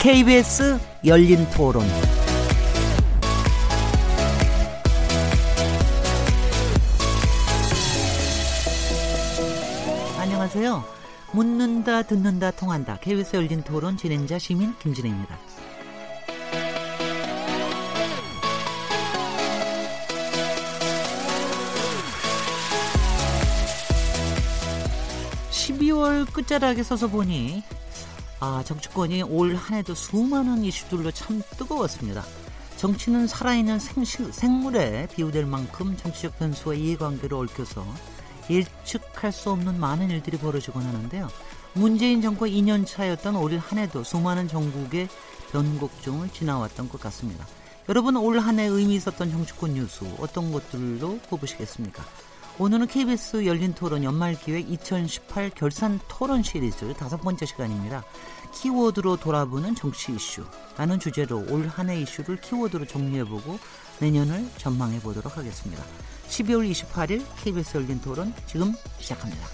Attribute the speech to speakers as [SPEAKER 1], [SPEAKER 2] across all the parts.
[SPEAKER 1] KBS 열린 토론. 안녕하세요. 묻는다, 듣는다, 통한다. KBS 열린 토론 진행자 시민 김진혜입니다. 12월 끝자락에 서서 보니 아, 정치권이 올 한 해도 수많은 이슈들로 참 뜨거웠습니다. 정치는 살아있는 생시, 생물에 비유될 만큼 정치적 변수와 이해관계를 얽혀서 예측할 수 없는 많은 일들이 벌어지곤 하는데요. 문재인 정권 2년 차였던 올 한 해도 수많은 전국의 변곡종을 지나왔던 것 같습니다. 여러분 올 한 해 의미 있었던 정치권 뉴스 어떤 것들로 꼽으시겠습니까? 오늘은 KBS 열린 토론 연말 기획 2018 결산 토론 시리즈 다섯 번째 시간입니다. 키워드로 돌아보는 정치 이슈라는 주제로 올 한 해 이슈를 키워드로 정리해보고 내년을 전망해 보도록 하겠습니다. 12월 28일 KBS 열린 토론 지금 시작합니다.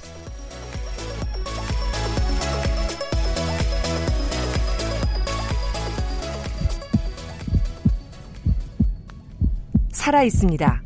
[SPEAKER 2] 살아 있습니다.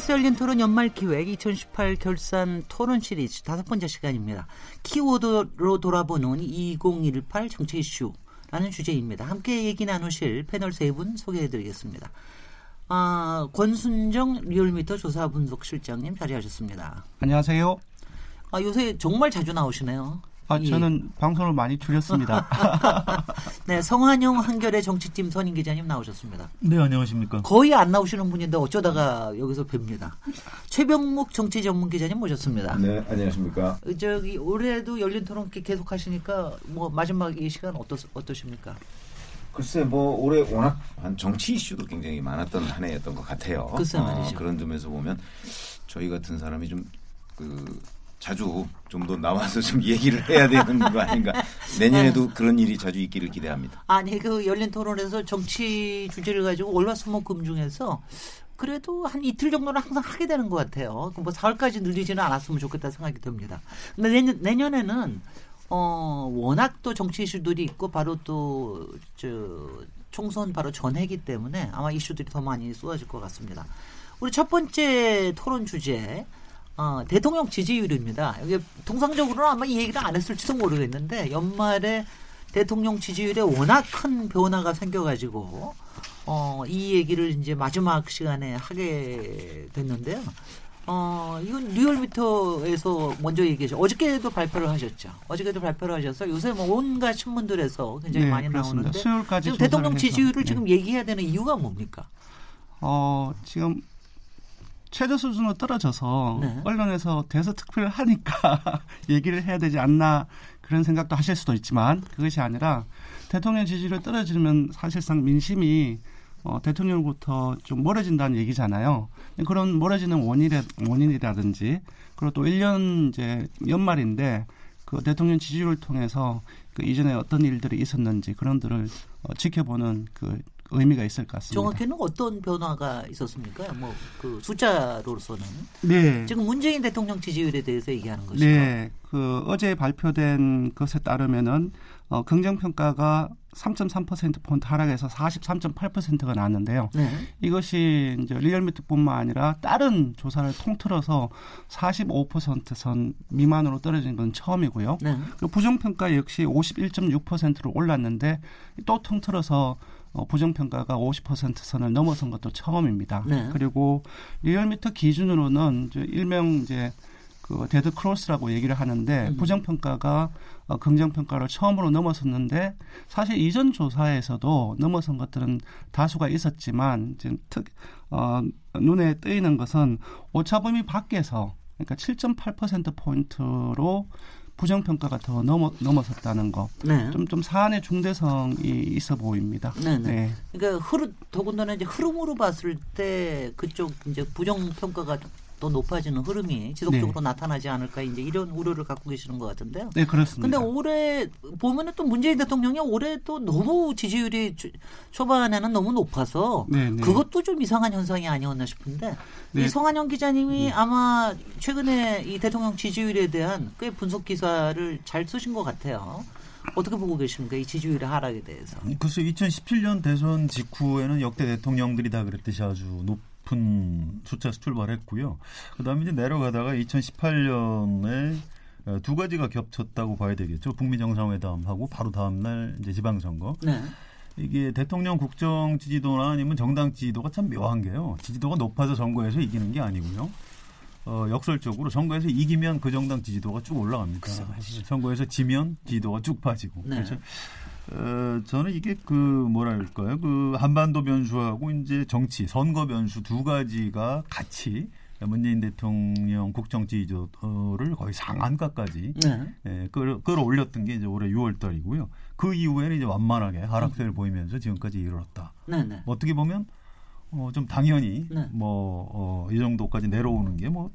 [SPEAKER 1] KBS 열린 토론 연말 기획 2018 결산 토론 시리즈 다섯 번째 시간입니다. 키워드로 돌아보는 2018 정치 이슈라는 주제입니다. 함께 얘기 나누실 패널 세 분 소개해드리겠습니다. 아, 권순정 리얼미터 조사 분석 실장님 자리하셨습니다.
[SPEAKER 3] 안녕하세요.
[SPEAKER 1] 아, 요새 정말 자주 나오시네요.
[SPEAKER 3] 아, 저는 방송을 많이 줄였습니다.
[SPEAKER 1] 네, 성한용 한결의 정치팀 선임 기자님 나오셨습니다.
[SPEAKER 4] 네, 안녕하십니까.
[SPEAKER 1] 거의 안 나오시는 분인데 어쩌다가 여기서 뵙니다. 최병묵 정치 전문 기자님 모셨습니다.
[SPEAKER 5] 네, 안녕하십니까.
[SPEAKER 1] 저기 올해도 열린 토론 계속 하시니까 뭐 마지막 이 시간 어떠, 어떠십니까?
[SPEAKER 5] 글쎄 뭐 올해 워낙 한 정치 이슈도 굉장히 많았던 한 해였던 것 같아요.
[SPEAKER 1] 글쎄 말이죠.
[SPEAKER 5] 어, 그런 점에서 보면 저희 같은 사람이 좀그 자주 좀 더 나와서 좀 얘기를 해야 되는 거 아닌가. 내년에도 네. 그런 일이 자주 있기를 기대합니다.
[SPEAKER 1] 아니 그 열린 토론에서 정치 주제를 가지고 월화수목금 중에서 그래도 한 이틀 정도는 항상 하게 되는 것 같아요. 뭐 사흘까지 늘리지는 않았으면 좋겠다 생각이 듭니다. 근데 내년, 내년에는 어 워낙 또 정치 이슈들이 있고 바로 또 저 총선 바로 전해기 때문에 아마 이슈들이 더 많이 쏟아질 것 같습니다. 우리 첫 번째 토론 주제 어, 대통령 지지율입니다. 이게 통상적으로는 아마 이 얘기를 안 했을지도 모르겠는데 연말에 대통령 지지율에 워낙 큰 변화가 생겨가지고 어, 이 얘기를 이제 마지막 시간에 하게 됐는데요. 어, 이건 리얼미터에서 먼저 얘기하죠. 어저께도 발표를 하셨죠. 어저께도 발표를 하셔서 요새 뭐 온갖 신문들에서 굉장히
[SPEAKER 3] 네,
[SPEAKER 1] 많이
[SPEAKER 3] 그렇습니다.
[SPEAKER 1] 나오는데
[SPEAKER 3] 수요일까지
[SPEAKER 1] 지금 대통령
[SPEAKER 3] 해서.
[SPEAKER 1] 지지율을
[SPEAKER 3] 네.
[SPEAKER 1] 지금 얘기해야 되는 이유가 뭡니까?
[SPEAKER 3] 어, 지금 최저 수준으로 떨어져서
[SPEAKER 1] 네.
[SPEAKER 3] 언론에서 대서 특필을 하니까 얘기를 해야 되지 않나 그런 생각도 하실 수도 있지만 그것이 아니라 대통령 지지율이 떨어지면 사실상 민심이 어, 대통령부터 좀 멀어진다는 얘기잖아요. 그런 멀어지는 원인이라, 원인이라든지 그리고 또 1년 이제 연말인데 그 대통령 지지율을 통해서 그 이전에 어떤 일들이 있었는지 그런 들을 어, 지켜보는 그 의미가 있을 것 같습니다.
[SPEAKER 1] 정확히는 어떤 변화가 있었습니까? 뭐 그 숫자로서는
[SPEAKER 3] 네.
[SPEAKER 1] 지금 문재인 대통령 지지율에 대해서 얘기하는 것이죠.
[SPEAKER 3] 네, 그 어제 발표된 것에 따르면은 어, 긍정 평가가 3.3% 포인트 하락해서 43.8%가 나왔는데요.
[SPEAKER 1] 네.
[SPEAKER 3] 이것이 이제 리얼미터뿐만 아니라 다른 조사를 통틀어서 45%선 미만으로 떨어진 건 처음이고요.
[SPEAKER 1] 네.
[SPEAKER 3] 그 부정 평가 역시 51.6%로 올랐는데 또 통틀어서 어, 부정평가가 50% 선을 넘어선 것도 처음입니다.
[SPEAKER 1] 네.
[SPEAKER 3] 그리고 리얼미터 기준으로는 이제 일명 이제 그 데드 크로스라고 얘기를 하는데
[SPEAKER 1] 음.
[SPEAKER 3] 부정평가가 어, 긍정평가를 처음으로 넘어섰는데 사실 이전 조사에서도 넘어선 것들은 다수가 있었지만 이제 특, 어, 눈에 뜨이는 것은 오차범위 밖에서 그러니까 7.8% 포인트로 부정평가가 더 넘어, 넘어섰다는 거.
[SPEAKER 1] 네.
[SPEAKER 3] 좀, 좀 사안의 중대성이 있어 보입니다.
[SPEAKER 1] 네, 네.
[SPEAKER 3] 네.
[SPEAKER 1] 그러니까 흐름 더군다나 이제 흐름으로 봤을 때 그쪽 이제 부정 평가가 더 높아지는 흐름이 지속적으로 나타나지 않을까 이제 이런 우려를 갖고 계시는 것 같은데요.
[SPEAKER 3] 네, 그렇습니다.
[SPEAKER 1] 근데 올해 보면은 또 문재인 대통령이 올해 또 너무 지지율이 초- 초반에는 너무 높아서
[SPEAKER 3] 네, 네.
[SPEAKER 1] 그것도 좀 이상한 현상이 아니었나 싶은데
[SPEAKER 3] 네.
[SPEAKER 1] 이 성한영 기자님이 아마 최근에 이 대통령 지지율에 대한 꽤 분석 기사를 잘 쓰신 것 같아요. 어떻게 보고 계십니까? 이 지지율의 하락에 대해서.
[SPEAKER 4] 글쎄 2017년 대선 직후에는 역대 대통령들이 다 그랬듯이 아주 높 은 숫자에서 출발했고요. 그다음에 이제 내려가다가 2018년에 두 가지가 겹쳤다고 봐야 되겠죠. 북미 정상회담하고 바로 다음 날 이제 지방선거.
[SPEAKER 1] 네.
[SPEAKER 4] 이게 대통령 국정 지지도나 아니면 정당 지지도가 참 묘한 게요. 지지도가 높아서 선거에서 이기는 게 아니고요. 어, 역설적으로 선거에서 이기면 그 정당 지지도가 쭉 올라갑니다. 선거에서 지면 지지도가 쭉 빠지고.
[SPEAKER 1] 네.
[SPEAKER 4] 그래서 어, 저는 이게 그 뭐랄까요, 그 한반도 변수하고 이제 정치 선거 변수 두 가지가 같이 문재인 대통령 국정 지지도를 거의 상한가까지
[SPEAKER 1] 네.
[SPEAKER 4] 예, 끌, 끌어올렸던 게 이제 올해 6월달이고요. 그 이후에는 이제 완만하게 하락세를 보이면서 지금까지 이르렀다.
[SPEAKER 1] 네, 네.
[SPEAKER 4] 어떻게 보면 어, 좀 당연히
[SPEAKER 1] 네.
[SPEAKER 4] 뭐 어, 이 정도까지 내려오는 게 뭐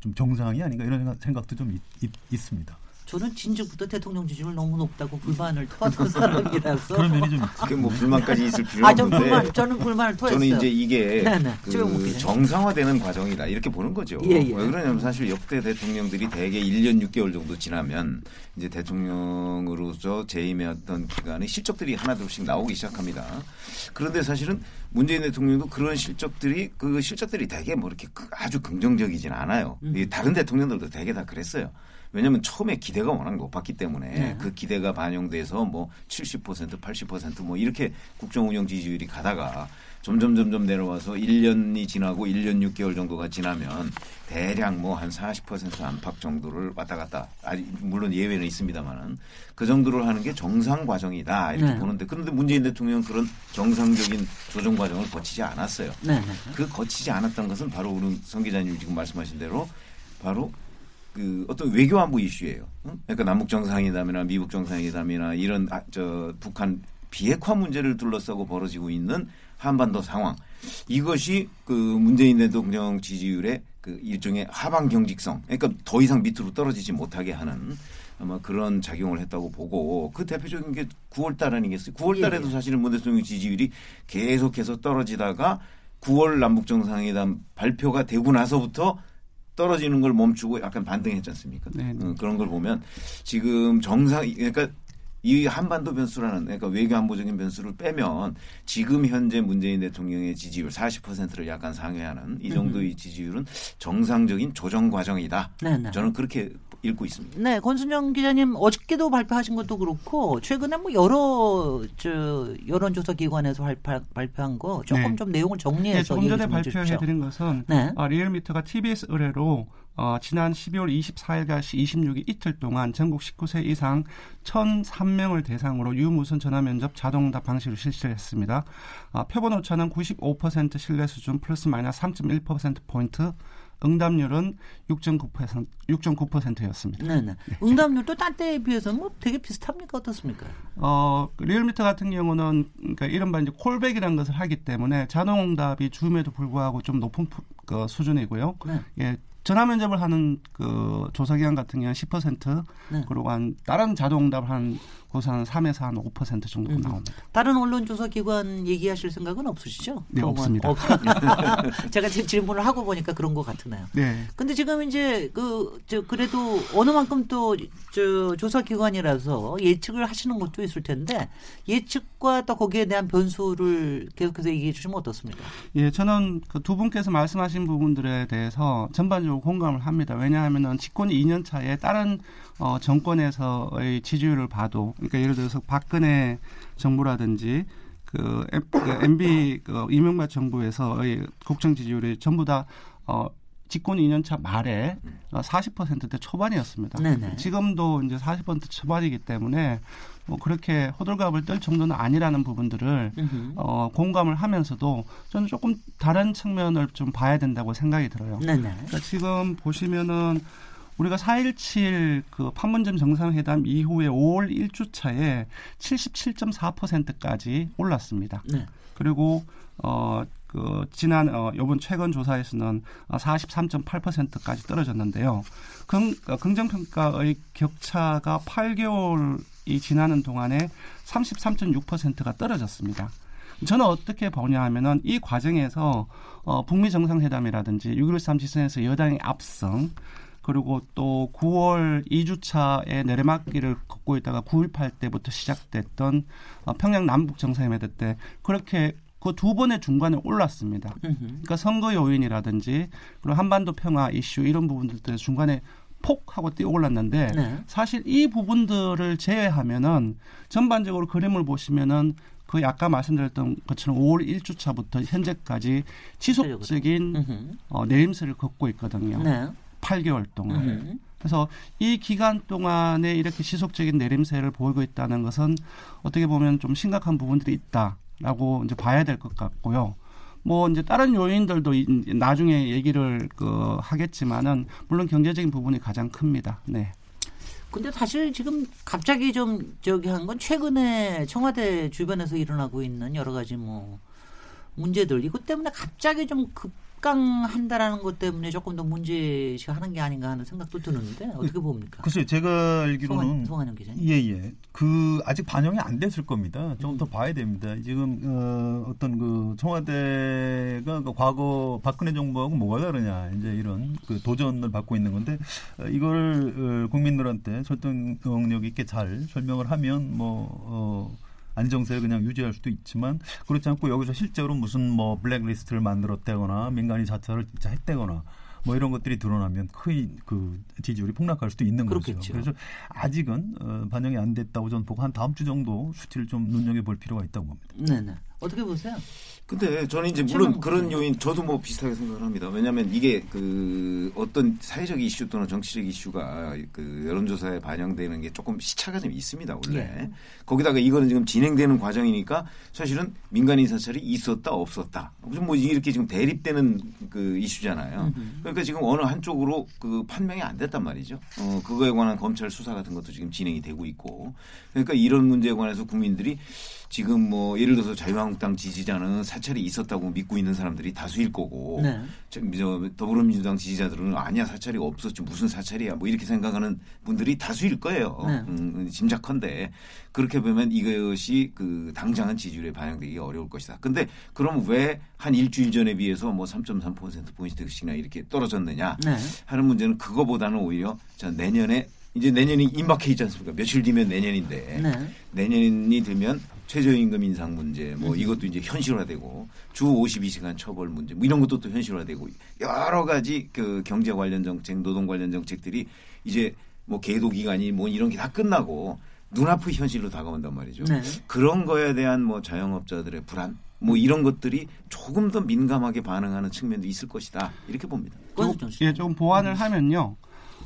[SPEAKER 4] 좀 정상이 아닌가 이런 생각- 생각도 좀 있, 습니다
[SPEAKER 1] 저는 진즉부터 대통령 지지율 너무 높다고 불만을 토하던 사람이라서.
[SPEAKER 4] 그런 면이 좀 있-
[SPEAKER 5] 그게 뭐 불만까지 있을 필요
[SPEAKER 1] 아, 저
[SPEAKER 5] 없는데
[SPEAKER 1] 불만, 저는 불만을 토했어요.
[SPEAKER 5] 저는 이제 이게
[SPEAKER 1] 네네.
[SPEAKER 5] 그. 정상화되는 과정이다 이렇게 보는 거죠.
[SPEAKER 1] 예, 예.
[SPEAKER 5] 왜 그러냐면 사실 역대 대통령들이 대개 1년 6개월 정도 지나면 이제 대통령으로서 재임의 어떤 기간의 실적들이 하나둘씩 나오기 시작합니다. 그런데 사실은 문재인 대통령도 그런 실적들이 그 실적들이 대개 뭐 이렇게 그- 아주 긍정적이진 않아요.
[SPEAKER 1] 음.
[SPEAKER 5] 이 다른 대통령들도 대개 다 그랬어요. 왜냐하면 처음에 기대가 워낙 높았기 때문에
[SPEAKER 1] 네.
[SPEAKER 5] 그 기대가 반영돼서 뭐 70% 80%뭐 이렇게 국정 운영 지지율이 가다가 점점 점점 내려와서 1년이 지나고 1년 6개월 정도가 지나면 대략 뭐 한 40% 안팎 정도를 왔다 갔다 아니 물론 예외는 있습니다만은 그 정도를 하는 게 정상 과정이다 이렇게
[SPEAKER 1] 네.
[SPEAKER 5] 보는데 그런데 문재인 대통령은 그런 정상적인 조정 과정을 거치지 않았어요.
[SPEAKER 1] 네, 네.
[SPEAKER 5] 그 거치지 않았던 것은 바로 우리 성 기자님 지금 말씀하신 대로 바로 그 어떤 외교 안보 이슈예요. 응? 그러니까 남북 정상회담이나 미국 정상회담이나 이런 아, 저 북한 비핵화 문제를 둘러싸고 벌어지고 있는 한반도 상황 이것이 그 문재인 대통령 지지율의 그 일종의 하방 경직성 그러니까 더 이상 밑으로 떨어지지 못하게 하는 아마 그런 작용을 했다고 보고 그 대표적인 게 9월 달 아니겠어요? 9월 달에도
[SPEAKER 1] 예, 예.
[SPEAKER 5] 사실은 문 대통령 지지율이 계속해서 떨어지다가 9월 남북 정상회담 발표가 되고 나서부터 떨어지는 걸 멈추고 약간 반등했지 않습니까?
[SPEAKER 3] 네, 네.
[SPEAKER 5] 음, 그런 걸 보면 지금 정상 그러니까 이 한반도 변수라는 그러니까 외교 안보적인 변수를 빼면 지금 현재 문재인 대통령의 지지율 40%를 약간 상회하는 이 정도의 지지율은 정상적인 조정 과정이다.
[SPEAKER 1] 네, 네.
[SPEAKER 5] 저는 그렇게 읽고 있습니다.
[SPEAKER 1] 네, 권순정 기자님 어저께도 발표하신 것도 그렇고 최근에 뭐 여러 저 여론조사 기관에서 발표, 발표한 거 조금
[SPEAKER 3] 네.
[SPEAKER 1] 좀 내용을
[SPEAKER 3] 네,
[SPEAKER 1] 정리해서
[SPEAKER 3] 조금 전에. 발표해드린 것은
[SPEAKER 1] 네.
[SPEAKER 3] 어, 리얼미터가 TBS 의뢰로 어, 지난 12월 24일까지 26일 이틀 동안 전국 19세 이상 1,003명을 대상으로 유무선 전화 면접 자동응답 방식으로 실시를 했습니다. 아, 표본 오차는 95% 신뢰 수준 플러스 마이너스 3.1% 포인트, 응답률은 6.9% 6.9%였습니다.
[SPEAKER 1] 네, 네. 응답률도 딴 때에 비해서는 뭐 되게 비슷합니까 어떻습니까?
[SPEAKER 3] 어, 그 리얼미터 같은 경우는 그러니까 이른바 이제 콜백이라는 것을 하기 때문에 자동응답이 줌에도 불구하고 좀 높은 푸- 그 수준이고요.
[SPEAKER 1] 네.
[SPEAKER 3] 예, 전화 면접을 하는 그 조사 기간 같은 경우는 10%
[SPEAKER 1] 네.
[SPEAKER 3] 그리고 한 다른 자동응답 한 곳은 3에서 한 5% 정도
[SPEAKER 1] 음.
[SPEAKER 3] 나옵니다.
[SPEAKER 1] 다른 언론조사 기관 얘기하실 생각은 없으시죠?
[SPEAKER 3] 네, 없습니다.
[SPEAKER 1] 없- 제가 지금 질문을 하고 보니까 그런 것 같으네요.
[SPEAKER 3] 네.
[SPEAKER 1] 근데 지금 이제 그 저 그래도 어느 만큼 또 저 조사 기관이라서 예측을 하시는 것도 있을 텐데 예측과 또 거기에 대한 변수를 계속해서 얘기해 주시면 어떻습니까?
[SPEAKER 3] 예, 저는 그 두 분께서 말씀하신 부분들에 대해서 전반적으로 공감을 합니다. 왜냐하면은 집권이 2년 차에 다른 어, 정권에서의 지지율을 봐도, 그러니까 예를 들어서 박근혜 정부라든지 그, M- 그 MB 그 이명박 정부에서의 국정 지지율이 전부 다 어, 집권 2년 차 말에 어, 40%대 초반이었습니다.
[SPEAKER 1] 네네.
[SPEAKER 3] 지금도 이제 40% 초반이기 때문에 뭐 그렇게 호들갑을 떨 정도는 아니라는 부분들을. 어, 공감을 하면서도 저는 조금 다른 측면을 좀 봐야 된다고 생각이 들어요.
[SPEAKER 1] 네네.
[SPEAKER 3] 그러니까 지금 보시면은 우리가 4.17 그 판문점 정상회담 이후에 5월 1주 차에 77.4%까지 올랐습니다.
[SPEAKER 1] 네.
[SPEAKER 3] 그리고 어 그 지난 어 요번 최근 조사에서는 43.8%까지 떨어졌는데요. 긍, 어, 긍정 평가의 격차가 8개월이 지나는 동안에 33.6%가 떨어졌습니다. 저는 어떻게 보냐 하면은 이 과정에서 어, 북미 정상회담이라든지 6.13 지선에서 여당의 압승 그리고 또 9월 2주차에 내리막길을 걷고 있다가 9.18 때부터 시작됐던 어, 평양 남북 정상회담 때 그렇게 그 두 번의 중간에 올랐습니다. 그러니까 선거 요인이라든지 그리고 한반도 평화 이슈 이런 부분들 때 중간에 폭 하고 뛰어 올랐는데
[SPEAKER 1] 네.
[SPEAKER 3] 사실 이 부분들을 제외하면은 전반적으로 그림을 보시면은 그 아까 말씀드렸던 것처럼 5월 1주차부터 현재까지 지속적인. 어, 내림세를 걷고 있거든요.
[SPEAKER 1] 네.
[SPEAKER 3] 8개월 동안.
[SPEAKER 1] 음흠.
[SPEAKER 3] 그래서 이 기간 동안에 이렇게 지속적인 내림세를 보이고 있다는 것은 어떻게 보면 좀 심각한 부분들이 있다라고 이제 봐야 될 것 같고요. 뭐 이제 다른 요인들도 이- 나중에 얘기를 그 하겠지만은 물론 경제적인 부분이 가장 큽니다. 네.
[SPEAKER 1] 근데 사실 지금 갑자기 좀 저기 한 건 최근에 청와대 주변에서 일어나고 있는 여러 가지 뭐 문제들 이것 때문에 갑자기 좀 급 강한다라는 것 때문에 조금 더 문제시 하는 게 아닌가 하는 생각도 드는데 어떻게 봅니까?
[SPEAKER 4] 글쎄요, 제가 알기로는
[SPEAKER 1] 송한영 기자님.
[SPEAKER 4] 예, 예. 그 아직 반영이 안 됐을 겁니다. 조금 더 봐야 됩니다. 지금 어, 어떤 그 청와대가 그 과거 박근혜 정부하고 뭐가 다르냐 이제 이런 그 도전을 받고 있는 건데 어, 이걸 어, 국민들한테 설득력 있게 잘 설명을 하면 뭐 어, 안정세를 그냥 유지할 수도 있지만 그렇지 않고 여기서 실제로 무슨 뭐 블랙리스트를 만들었다거나 민간인 자처를 진짜 했다거나 뭐 이런 것들이 드러나면 거의 그 지지율이 폭락할 수도 있는
[SPEAKER 1] 그렇겠죠.
[SPEAKER 4] 거죠. 그래서 아직은 어, 반영이 안 됐다고 저는 보고 한 다음 주 정도 수치를 좀 눈여겨 볼 필요가 있다고 봅니다.
[SPEAKER 1] 네네. 어떻게 보세요?
[SPEAKER 5] 근데 저는 이제 물론 그런. 요인 저도 뭐 비슷하게 생각을 합니다. 왜냐하면 이게 그 어떤 사회적 이슈 또는 정치적 이슈가 그 여론조사에 반영되는 게 조금 시차가 좀 있습니다 원래.
[SPEAKER 1] 예.
[SPEAKER 5] 거기다가 이거는 지금 진행되는 과정이니까 사실은 민간인 사찰이 있었다 없었다. 무슨 뭐 이렇게 지금 대립되는 그 이슈잖아요. 그러니까 지금 어느 한쪽으로 그 판명이 안 됐단 말이죠. 어 그거에 관한 검찰 수사 같은 것도 지금 진행이 되고 있고. 그러니까 이런 문제에 관해서 국민들이 지금 뭐 예를 들어서 자유한국당 지지자는 사찰이 있었다고 믿고 있는 사람들이 다수일 거고
[SPEAKER 1] 네.
[SPEAKER 5] 저, 저 더불어민주당 지지자들은 아니야 사찰이 없었지 무슨 사찰이야 뭐 이렇게 생각하는 분들이 다수일 거예요.
[SPEAKER 1] 네.
[SPEAKER 5] 음, 짐작컨대 그렇게 보면 이것이 그 당장은 지지율에 반영되기 어려울 것이다. 근데 그럼 왜 한 일주일 전에 비해서 뭐 3.3% 포인트씩이나 이렇게 떨어졌느냐
[SPEAKER 1] 네.
[SPEAKER 5] 하는 문제는 그거보다는 오히려 자 내년에 이제 내년이 임박해 있지 않습니까? 며칠 뒤면 내년인데
[SPEAKER 1] 네.
[SPEAKER 5] 내년이 되면 최저임금 인상 문제, 뭐 이것도 이제 현실화되고 주 52시간 처벌 문제, 뭐 이런 것도 또 현실화되고 여러 가지 그 경제 관련 정책, 노동 관련 정책들이 이제 뭐 계도 기간이 뭐 이런 게 다 끝나고 눈앞의 현실로 다가온단 말이죠.
[SPEAKER 1] 네.
[SPEAKER 5] 그런 거에 대한 뭐 자영업자들의 불안, 뭐 이런 것들이 조금 더 민감하게 반응하는 측면도 있을 것이다 이렇게 봅니다.
[SPEAKER 1] 씨.
[SPEAKER 3] 예, 조금 보완을 하면요.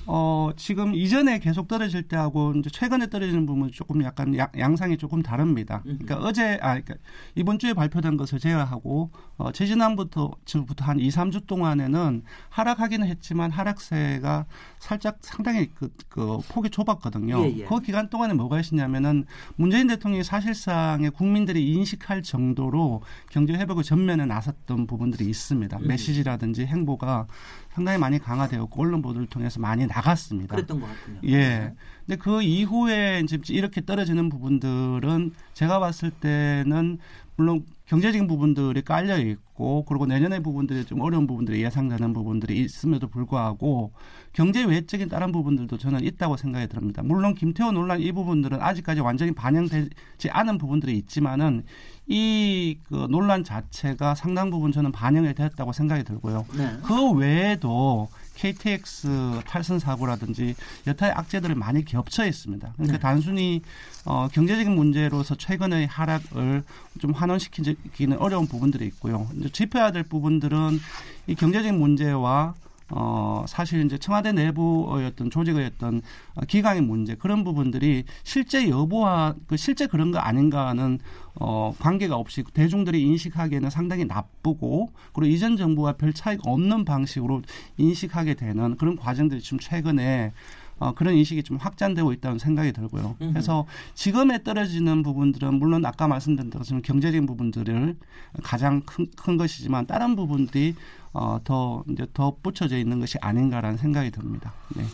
[SPEAKER 3] 어, 지금 이전에 계속 떨어질 때하고 이제 최근에 떨어지는 부분은 조금 약간 양, 양상이 조금 다릅니다. 그러니까 어제, 아, 그러니까 이번 주에 발표된 것을 제외하고, 어, 재지난부터, 지금부터 한 2, 3주 동안에는 하락하기는 했지만 하락세가 살짝 상당히 그, 그 폭이 좁았거든요.
[SPEAKER 1] 예, 예.
[SPEAKER 3] 그 기간 동안에 뭐가 있었냐면은 문재인 대통령이 사실상의 국민들이 인식할 정도로 경제 회복의 전면에 나섰던 부분들이 있습니다.
[SPEAKER 1] 음.
[SPEAKER 3] 메시지라든지 행보가 상당히 많이 강화되었고 언론 보도를 통해서 많이 나갔습니다.
[SPEAKER 1] 그랬던 것 같군요.
[SPEAKER 3] 예. 근데 그 이후에 이제 이렇게 떨어지는 부분들은 제가 봤을 때는 물론 경제적인 부분들이 깔려 있고 그리고 내년의 부분들이 좀 어려운 부분들이 예상되는 부분들이 있음에도 불구하고 경제 외적인 다른 부분들도 저는 있다고 생각이 듭니다. 물론 김태호 논란 이 부분들은 아직까지 완전히 반영되지 않은 부분들이 있지만은 이 그 논란 자체가 상당 부분 저는 반영이 됐다고 생각이 들고요.
[SPEAKER 1] 네.
[SPEAKER 3] 그 외에도 KTX 탈선 사고라든지 여타의 악재들이 많이 겹쳐 있습니다. 그러니까
[SPEAKER 1] 네.
[SPEAKER 3] 단순히 어, 경제적인 문제로서 최근의 하락을 좀 환원시키기는 어려운 부분들이 있고요. 이제 짚어야 될 부분들은 이 경제적인 문제와 어, 사실 이제 청와대 내부의 어떤 조직의 어떤 어, 기강의 문제 그런 부분들이 실제 여부와 그 실제 그런 거 아닌가는 어, 관계가 없이 대중들이 인식하기에는 상당히 나쁘고 그리고 이전 정부와 별 차이가 없는 방식으로 인식하게 되는 그런 과정들이 지금 최근에 어, 그런 인식이 좀 확장되고 있다는 생각이 들고요.
[SPEAKER 1] 음흠.
[SPEAKER 3] 그래서 지금에 떨어지는 부분들은 물론 아까 말씀드린 것처럼 경제적인 부분들을 가장 큰, 큰 것이지만 다른 부분들이 어, 더 이제 더 붙여져 있는 것이 아닌가라는 생각이 듭니다. 네.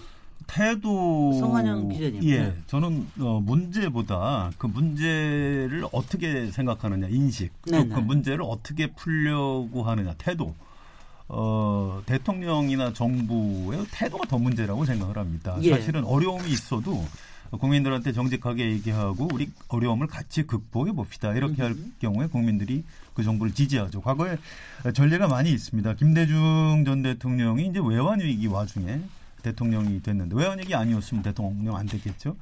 [SPEAKER 4] 태도
[SPEAKER 1] 성환영 기자님.
[SPEAKER 4] 예,
[SPEAKER 1] 네.
[SPEAKER 4] 저는 어, 문제보다 그 문제를 어떻게 생각하느냐 인식, 또
[SPEAKER 1] 네네.
[SPEAKER 4] 그 문제를 어떻게 풀려고 하느냐 태도. 어, 대통령이나 정부의 태도가 더 문제라고 생각을 합니다.
[SPEAKER 1] 예.
[SPEAKER 4] 사실은 어려움이 있어도 국민들한테 정직하게 얘기하고 우리 어려움을 같이 극복해 봅시다. 이렇게 할 경우에 국민들이 그 정부를 지지하죠. 과거에 전례가 많이 있습니다. 김대중 전 대통령이 이제 외환 위기 와중에 대통령이 됐는데 외환 위기 아니었으면 대통령 안 됐겠죠.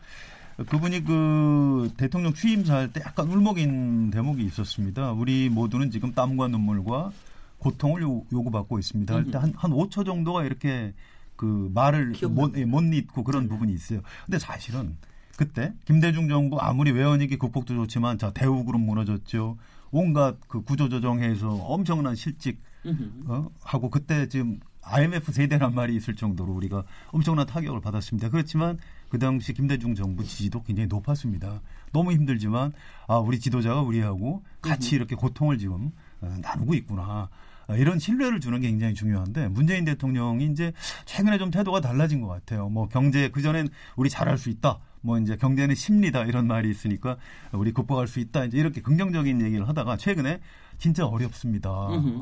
[SPEAKER 4] 그분이 그 대통령 취임사할 때 약간 울먹인 대목이 있었습니다. 우리 모두는 지금 땀과 눈물과 고통을 요, 요구받고 있습니다. 할때한한 5초 정도가 이렇게 그 말을. 못, 예, 못 잇고 그런 부분이 있어요. 근데 사실은 그때 김대중 정부 아무리 외환위기 극복도 좋지만 자 대우그룹 무너졌죠. 온갖 그 구조조정해서 엄청난 실직. 어? 하고 그때 지금 IMF 세대란 말이 있을 정도로 우리가 엄청난 타격을 받았습니다. 그렇지만 그 당시 김대중 정부 지지도 굉장히 높았습니다. 너무 힘들지만 아 우리 지도자가 우리하고 같이 이렇게 고통을 지금 어, 나누고 있구나. 아, 이런 신뢰를 주는 게 굉장히 중요한데 문재인 대통령이 이제 최근에 좀 태도가 달라진 것 같아요. 뭐 경제 그 전엔 우리 잘할 수 있다. 뭐 이제 경제는 심리다 이런 말이 있으니까 우리 극복할 수 있다. 이제 이렇게 긍정적인 얘기를 하다가 최근에 진짜 어렵습니다.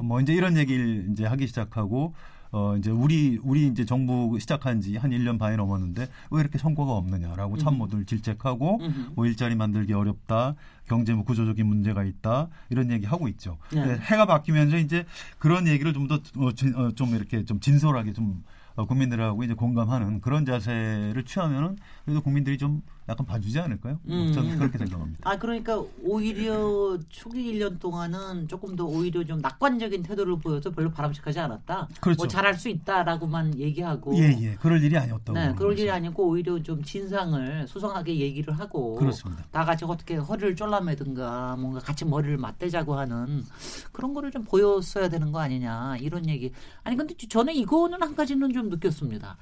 [SPEAKER 4] 뭐 이제 이런 얘기를 이제 하기 시작하고 어 이제 우리 우리 이제 정부 시작한 지 한 1년 반이 넘었는데 왜 이렇게 성과가 없느냐라고 참모들 질책하고. 뭐 일자리 만들기 어렵다. 경제 뭐 구조적인 문제가 있다. 이런 얘기 하고 있죠.
[SPEAKER 1] 네.
[SPEAKER 4] 근데 해가 바뀌면서 이제 그런 얘기를 좀더 어, 좀 이렇게 좀 진솔하게 좀 어, 국민들하고 이제 공감하는 그런 자세를 취하면은 그래도 국민들이 좀 약간 봐주지 않을까요?
[SPEAKER 1] 음.
[SPEAKER 4] 저는 그렇게 생각합니다.
[SPEAKER 1] 아 그러니까 오히려 초기 1년 동안은 조금 더 오히려 좀 낙관적인 태도를 보여서 별로 바람직하지 않았다.
[SPEAKER 4] 그렇죠.
[SPEAKER 1] 뭐 잘할 수 있다라고만 얘기하고.
[SPEAKER 4] 예, 예. 그럴 일이 아니었다고.
[SPEAKER 1] 네, 그럴
[SPEAKER 4] 거죠.
[SPEAKER 1] 일이 아니고 오히려 좀 진상을 수상하게 얘기를 하고
[SPEAKER 4] 그렇습니다.
[SPEAKER 1] 다 같이 어떻게 허리를 쫄라매든가 뭔가 같이 머리를 맞대자고 하는 그런 거를 좀 보였어야 되는 거 아니냐 이런 얘기. 아니 근데 저는 이거는 한 가지는 좀 느꼈습니다.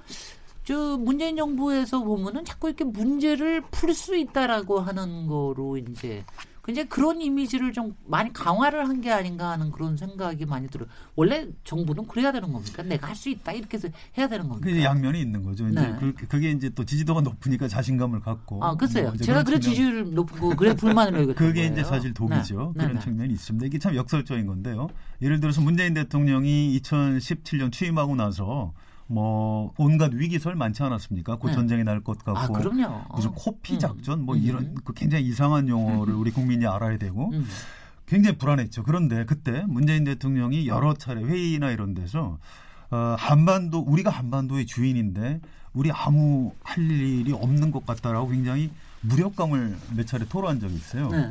[SPEAKER 1] 저 문재인 정부에서 보면은 자꾸 이렇게 문제를 풀 수 있다라고 하는 거로 이제 굉장히 그런 이미지를 좀 많이 강화를 한 게 아닌가 하는 그런 생각이 많이 들어요. 원래 정부는 그래야 되는 겁니까? 내가 할 수 있다 이렇게 해서 해야 되는 겁니까?
[SPEAKER 4] 그게 양면이 있는 거죠. 이제
[SPEAKER 1] 네.
[SPEAKER 4] 그, 그게 이제 또 지지도가 높으니까 자신감을 갖고.
[SPEAKER 1] 아, 글쎄요.
[SPEAKER 4] 뭐
[SPEAKER 1] 제가 그래 지지율 높고 그래 불만을 여겼던
[SPEAKER 4] 그게
[SPEAKER 1] 거예요.
[SPEAKER 4] 이제 사실 독이죠.
[SPEAKER 1] 네.
[SPEAKER 4] 그런
[SPEAKER 1] 네.
[SPEAKER 4] 측면이 있습니다. 이게 참 역설적인 건데요. 예를 들어서 문재인 대통령이 2017년 취임하고 나서 뭐 온갖 위기설 많지 않았습니까? 곧
[SPEAKER 1] 네.
[SPEAKER 4] 전쟁이 날 것 같고
[SPEAKER 1] 아, 그럼요.
[SPEAKER 4] 무슨 코피
[SPEAKER 1] 음.
[SPEAKER 4] 작전 뭐
[SPEAKER 1] 음.
[SPEAKER 4] 이런 그 굉장히 이상한 용어를 우리 국민이 알아야 되고
[SPEAKER 1] 음.
[SPEAKER 4] 굉장히 불안했죠. 그런데 그때 문재인 대통령이 여러 차례 회의나 이런 데서 어, 한반도 우리가 한반도의 주인인데 우리 아무 할 일이 없는 것 같다라고 굉장히 무력감을 몇 차례 토로한 적이 있어요.
[SPEAKER 1] 네.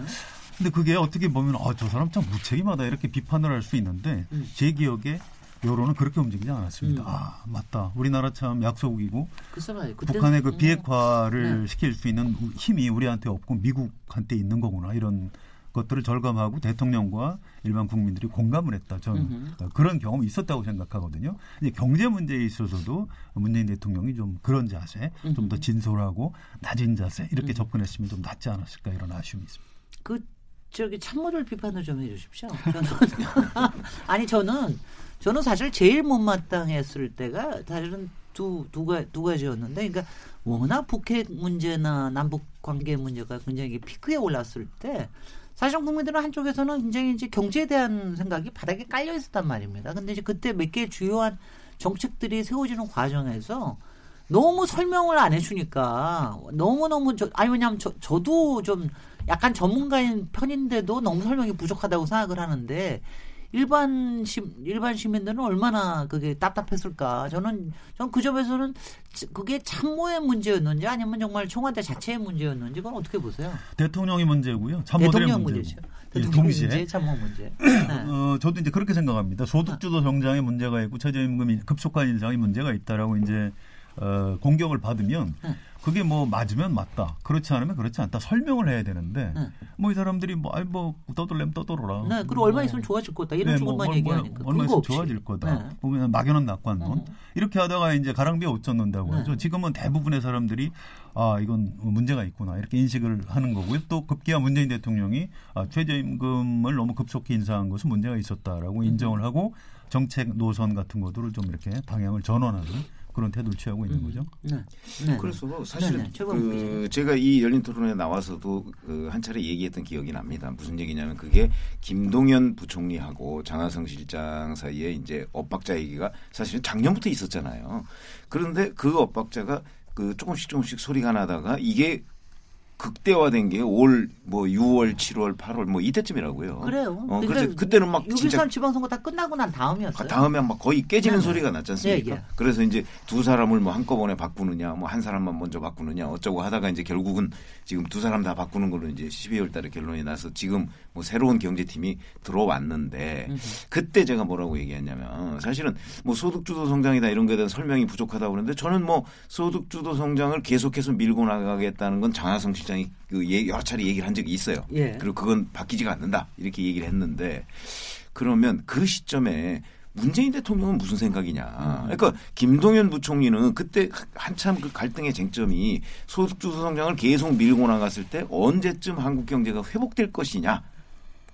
[SPEAKER 4] 근데 그게 어떻게 보면 아, 저 사람 참 무책임하다 이렇게 비판을 할 수 있는데
[SPEAKER 1] 음.
[SPEAKER 4] 제 기억에 여론은 그렇게 움직이지 않았습니다.
[SPEAKER 1] 음.
[SPEAKER 4] 아 맞다. 우리나라 참 약소국이고
[SPEAKER 1] 글쎄 말이에요. 그때
[SPEAKER 4] 북한의 그
[SPEAKER 1] 음,
[SPEAKER 4] 비핵화를
[SPEAKER 1] 네.
[SPEAKER 4] 시킬 수 있는 힘이 우리한테 없고 미국한테 있는 거구나 이런 것들을 절감하고 대통령과 일반 국민들이 공감을 했다. 저는
[SPEAKER 1] 음흠.
[SPEAKER 4] 어, 그런 경험이 있었다고 생각하거든요. 이제 경제 문제에 있어서도 문재인 대통령이 좀 그런 자세, 좀 더. 진솔하고 낮은 자세 이렇게
[SPEAKER 1] 음.
[SPEAKER 4] 접근했으면 좀 낫지 않았을까 이런 아쉬움이 있습니다.
[SPEAKER 1] 그 저기 참모들 비판을 좀 해주십시오. 저는 아니 저는 저는 사실 제일 못마땅했을 때가 사실은 두 두 가 두 가지였는데, 그러니까 워낙 북핵 문제나 남북 관계 문제가 굉장히 피크에 올랐을 때. 사실 국민들은 한쪽에서는 굉장히 이제 경제에 대한 생각이 바닥에 깔려 있었단 말입니다. 근데 이제 그때 몇 개 주요한 정책들이 세워지는 과정에서 너무 설명을 안 해주니까 너무너무 저, 아니 왜냐하면 저, 저도 좀 약간 전문가인 편인데도 너무 설명이 부족하다고 생각을 하는데 일반 시 일반 시민들은 얼마나 그게 답답했을까 저는 저는 그 점에서는 지- 그게 참모의 문제였는지 아니면 정말 청와대 자체의 문제였는지 그건 어떻게 보세요?
[SPEAKER 4] 대통령이 문제고요. 참모들의
[SPEAKER 1] 대통령. 문제죠.
[SPEAKER 4] 예,
[SPEAKER 1] 대통령
[SPEAKER 4] 동시에
[SPEAKER 1] 문제, 참모 문제. 네.
[SPEAKER 4] 어, 저도 이제 그렇게 생각합니다. 소득주도 정장에 문제가 있고 최저임금이 급속한 인상에 문제가 있다라고 이제 어, 공격을 받으면
[SPEAKER 1] 네.
[SPEAKER 4] 그게 뭐 맞으면 맞다. 그렇지 않으면 그렇지 않다. 설명을 해야 되는데
[SPEAKER 1] 네.
[SPEAKER 4] 뭐이 사람들이 뭐 아이 뭐 떠들려면 떠들어라.
[SPEAKER 1] 네, 그리고 얼마 있으면 좋아질 거다. 이런
[SPEAKER 4] 네,
[SPEAKER 1] 식으로만
[SPEAKER 4] 뭐,
[SPEAKER 1] 얘기하니까.
[SPEAKER 4] 뭐, 얼마 있으면
[SPEAKER 1] 없이.
[SPEAKER 4] 좋아질 거다.
[SPEAKER 1] 네.
[SPEAKER 4] 보면 막연한 낙관론
[SPEAKER 1] 어.
[SPEAKER 4] 이렇게 하다가 이제 가랑비에 옷 젖는다고
[SPEAKER 1] 네.
[SPEAKER 4] 하죠. 지금은 대부분의 사람들이 아 이건 문제가 있구나 이렇게 인식을 하는 거고요. 또 급기야 문재인 대통령이 아, 최저임금을 너무 급속히 인상한 것은 문제가 있었다라고
[SPEAKER 1] 음.
[SPEAKER 4] 인정을 하고 정책 노선 같은 것들을 좀 이렇게 방향을 전환하는 그런 태도를 취하고 있는 거죠.
[SPEAKER 1] 네. 네.
[SPEAKER 5] 그래서
[SPEAKER 1] 네,
[SPEAKER 5] 사실은
[SPEAKER 1] 네. 기자.
[SPEAKER 5] 그 제가 이 열린 토론에 나와서도 그 한 차례 얘기했던 기억이 납니다. 무슨 얘기냐면 그게 김동연 부총리하고 장하성 실장 사이에 이제 엇박자 얘기가 사실은 작년부터 있었잖아요. 그런데 그 엇박자가 그 조금씩 조금씩 소리가 나다가 이게 극대화된 게 올 뭐 6월, 7월, 8월 뭐 이때쯤이라고요.
[SPEAKER 1] 그래요.
[SPEAKER 5] 어, 그래서 그때는 막
[SPEAKER 1] 6.13
[SPEAKER 5] 진짜
[SPEAKER 1] 지방선거 다 끝나고 난 다음이었어요.
[SPEAKER 5] 다음에 막 거의 깨지는
[SPEAKER 1] 네.
[SPEAKER 5] 소리가 났지 않습니까?
[SPEAKER 1] 예, 예.
[SPEAKER 5] 그래서 이제 두 사람을 뭐 한꺼번에 바꾸느냐, 뭐 한 사람만 먼저 바꾸느냐, 어쩌고 하다가 이제 결국은 지금 두 사람 다 바꾸는 걸로 이제 12월 달에 결론이 나서 지금 뭐 새로운 경제팀이 들어왔는데 그때 제가 뭐라고 얘기했냐면 사실은 뭐 소득주도 성장이다 이런 거에 대한 설명이 부족하다고 그러는데 저는 뭐 소득주도 성장을 계속해서 밀고 나가겠다는 건 장하성 실장이 그 예- 여러 차례 얘기를 한 적이 있어요.
[SPEAKER 1] 예.
[SPEAKER 5] 그리고 그건 바뀌지가 않는다 이렇게 얘기를 했는데 그러면 그 시점에 문재인 대통령은 무슨 생각이냐. 그러니까 김동연 부총리는 그때 한참 그 갈등의 쟁점이 소득주도 성장을 계속 밀고 나갔을 때 언제쯤 한국 경제가 회복될 것이냐.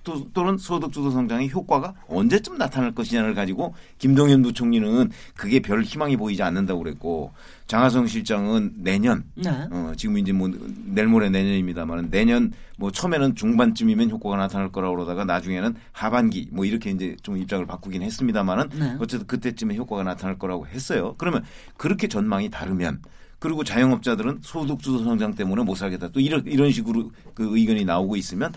[SPEAKER 5] 또, 또는 소득주도 성장의 효과가 언제쯤 나타날 것이냐를 가지고 김동연 부총리는 그게 별 희망이 보이지 않는다고 그랬고 장하성 실장은 내년
[SPEAKER 1] 네.
[SPEAKER 5] 어, 지금 이제 뭐 내일 모레 내년입니다만 내년 뭐 처음에는 중반쯤이면 효과가 나타날 거라고 그러다가 나중에는 하반기 뭐 이렇게 이제 좀 입장을 바꾸긴 했습니다만은
[SPEAKER 1] 네.
[SPEAKER 5] 어쨌든 그때쯤에 효과가 나타날 거라고 했어요. 그러면 그렇게 전망이 다르면 그리고 자영업자들은 소득주도 성장 때문에 못 살겠다. 또 이런 이런 식으로 그 의견이 나오고 있으면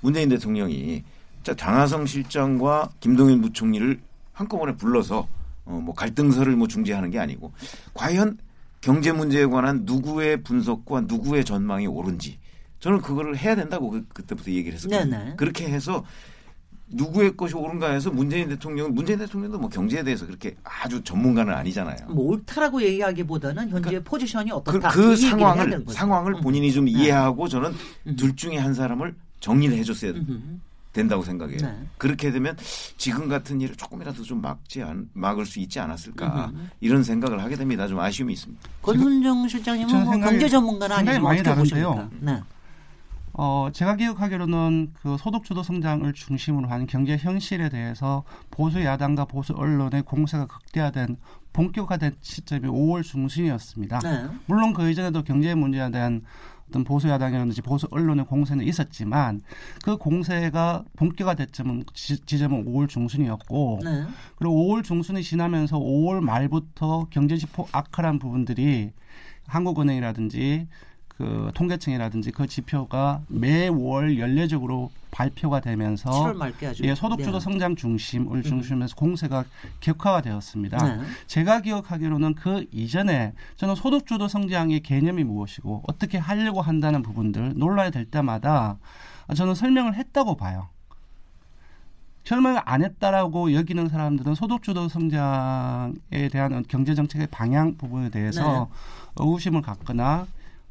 [SPEAKER 5] 문재인 대통령이 자, 장하성 실장과 김동연 부총리를 한꺼번에 불러서 어, 뭐 갈등설을 뭐 중재하는 게 아니고 과연 경제 문제에 관한 누구의 분석과 누구의 전망이 옳은지 저는 그거를 해야 된다고 그, 그때부터 얘기를 했었거든요.
[SPEAKER 1] 네네.
[SPEAKER 5] 그렇게 해서 누구의 것이 옳은가 해서 문재인 대통령 문재인 대통령도 뭐 경제에 대해서 그렇게 아주 전문가는 아니잖아요.
[SPEAKER 1] 뭐 옳다라고 얘기하기보다는 현재 포지션이
[SPEAKER 5] 그,
[SPEAKER 1] 어떻다.
[SPEAKER 5] 그
[SPEAKER 1] 해야
[SPEAKER 5] 상황을. 상황을
[SPEAKER 1] 음.
[SPEAKER 5] 본인이 좀
[SPEAKER 1] 네.
[SPEAKER 5] 이해하고 저는
[SPEAKER 1] 음.
[SPEAKER 5] 둘 중에 한 사람을 정리를 해줬어야
[SPEAKER 1] 음.
[SPEAKER 5] 된다고 생각해요.
[SPEAKER 1] 네.
[SPEAKER 5] 그렇게 되면 지금 같은 일을 조금이라도 좀 막지 않, 막을 수 있지 않았을까
[SPEAKER 1] 음.
[SPEAKER 5] 이런 생각을 하게 됩니다. 좀 아쉬움이 있습니다.
[SPEAKER 1] 권순정 실장님은 뭐 경제 전문가는 아니지만
[SPEAKER 3] 많이
[SPEAKER 1] 어떻게
[SPEAKER 3] 다른데요.
[SPEAKER 1] 네.
[SPEAKER 3] 어, 제가 기억하기로는 그 소득주도 성장을 중심으로 한 경제 현실에 대해서 보수 야당과 보수 언론의 공세가 극대화된 본격화된 시점이 5월 중순이었습니다.
[SPEAKER 1] 네.
[SPEAKER 3] 물론 그 이전에도 경제 문제에 대한 어떤 보수 야당이라든지 보수 언론의 공세는 있었지만 그 공세가 본격화됐점은 지, 지점은 5월 중순이었고
[SPEAKER 1] 네.
[SPEAKER 3] 그리고 5월 중순이 지나면서 5월 말부터 경제 지표 악화한 부분들이 한국은행이라든지 그 통계청이라든지 그 지표가 매월 연례적으로 발표가 되면서
[SPEAKER 1] 7월 말께 아주
[SPEAKER 3] 예, 소득주도
[SPEAKER 1] 네.
[SPEAKER 3] 성장 중심을 중심에서 공세가 격화가 되었습니다.
[SPEAKER 1] 네.
[SPEAKER 3] 제가 기억하기로는 그 이전에 저는 소득주도 성장의 개념이 무엇이고 어떻게 하려고 한다는 부분들 논란이 될 때마다 저는 설명을 했다고 봐요. 설명을 안 했다라고 여기는 사람들은 소득주도 성장에 대한 경제 정책의 방향 부분에 대해서 의구심을 갖거나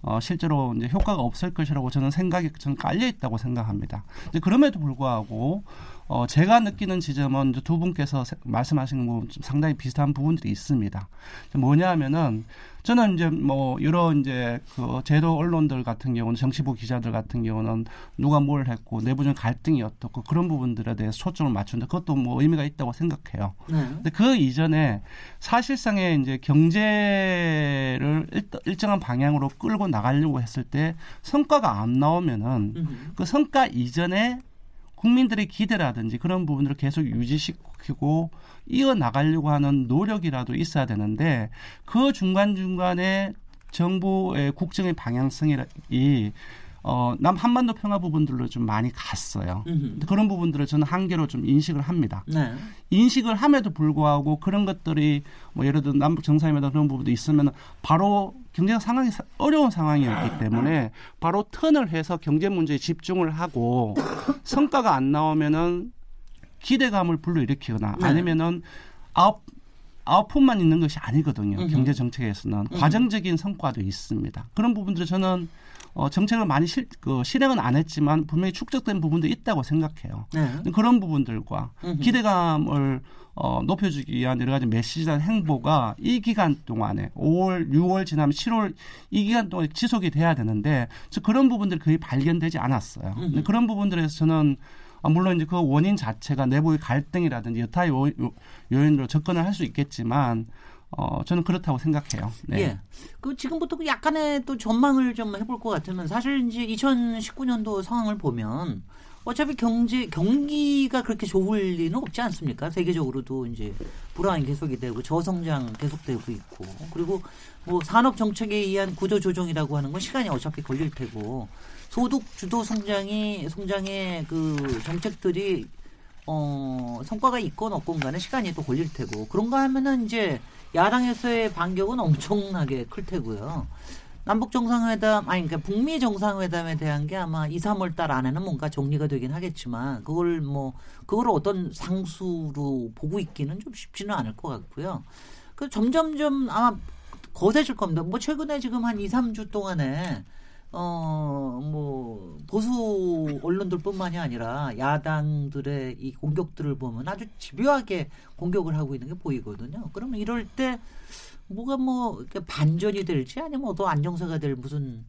[SPEAKER 3] 어, 실제로 이제 효과가 없을 것이라고 저는 생각이 저는 깔려 있다고 생각합니다. 이제 그럼에도 불구하고 어, 제가 느끼는 지점은 두 분께서 세- 말씀하신 거 상당히 비슷한 부분들이 있습니다. 뭐냐 하면은 저는 이제 뭐 여러 이제 그 제도 언론들 같은 경우는 정치부 기자들 같은 경우는 누가 뭘 했고 내부적 갈등이 어떻고 그런 부분들에 대해서 초점을 맞추는데 그것도 뭐 의미가 있다고 생각해요.
[SPEAKER 1] 네.
[SPEAKER 3] 근데 그 이전에 사실상의 이제 경제를 일, 일정한 방향으로 끌고 나가려고 했을 때 성과가 안 나오면은
[SPEAKER 1] 음.
[SPEAKER 3] 그 성과 이전에 국민들의 기대라든지 그런 부분들을 계속 유지시키고 이어 나가려고 하는 노력이라도 있어야 되는데 그 중간 중간에 정부의 국정의 방향성이 어, 남 한반도 평화 부분들로 좀 많이 갔어요.
[SPEAKER 1] 음.
[SPEAKER 3] 근데 그런 부분들을 저는 한계로 좀 인식을 합니다.
[SPEAKER 1] 네.
[SPEAKER 3] 인식을 함에도 불구하고 그런 것들이 뭐 예를 들어 남북 정상회담 그런 부분도 있으면 바로 경제 상황이 사- 어려운 상황이었기 때문에 바로 턴을 해서 경제 문제에 집중을 하고 성과가 안 나오면은 기대감을 불러일으키거나
[SPEAKER 1] 네.
[SPEAKER 3] 아니면은 아홉 아웃풋만 있는 것이 아니거든요. 경제 정책에서는
[SPEAKER 1] 음.
[SPEAKER 3] 과정적인 성과도 있습니다. 그런 부분들을 저는 어, 정책을 많이 실, 그, 실행은 안 했지만 분명히 축적된 부분도 있다고 생각해요.
[SPEAKER 1] 네.
[SPEAKER 3] 그런 부분들과
[SPEAKER 1] 음흠.
[SPEAKER 3] 기대감을 어, 높여주기 위한 여러 가지 메시지나 행보가 이 기간 동안에 5월, 6월 지나면 7월 이 기간 동안에 지속이 돼야 되는데 저 그런 부분들이 거의 발견되지 않았어요. 근데 그런 부분들에서 저는 아, 물론 이제 그 원인 자체가 내부의 갈등이라든지 여타 요, 요, 요인으로 접근을 할 수 있겠지만 어, 저는 그렇다고 생각해요. 네.
[SPEAKER 1] 예. 그 지금부터 그 약간의 또 전망을 좀 해볼 것 같으면 사실 이제 2019년도 상황을 보면 어차피 경제 경기가 그렇게 좋을 리는 없지 않습니까? 세계적으로도 이제 불황이 계속이 되고 저성장 계속되고 있고 그리고 뭐 산업 정책에 의한 구조 조정이라고 하는 건 시간이 어차피 걸릴 테고 소득 주도 성장이 성장의 그 정책들이 어, 성과가 있건 없건 간에 시간이 또 걸릴 테고 그런가 하면은 이제 야당에서의 반격은 엄청나게 클 테고요. 남북 정상회담 아니 그러니까 북미 정상회담에 대한 게 아마 2, 3월 달 안에는 뭔가 정리가 되긴 하겠지만 그걸 뭐 그걸 어떤 상수로 보고 있기는 좀 쉽지는 않을 것 같고요. 그 점점점 아마 거세질 겁니다. 뭐 최근에 지금 한 2, 3주 동안에 어, 뭐, 보수 언론들 뿐만이 아니라 야당들의 이 공격들을 보면 아주 집요하게 공격을 하고 있는 게 보이거든요. 그러면 이럴 때 뭐가 뭐 이렇게 반전이 될지 아니면 더 안정사가 될 무슨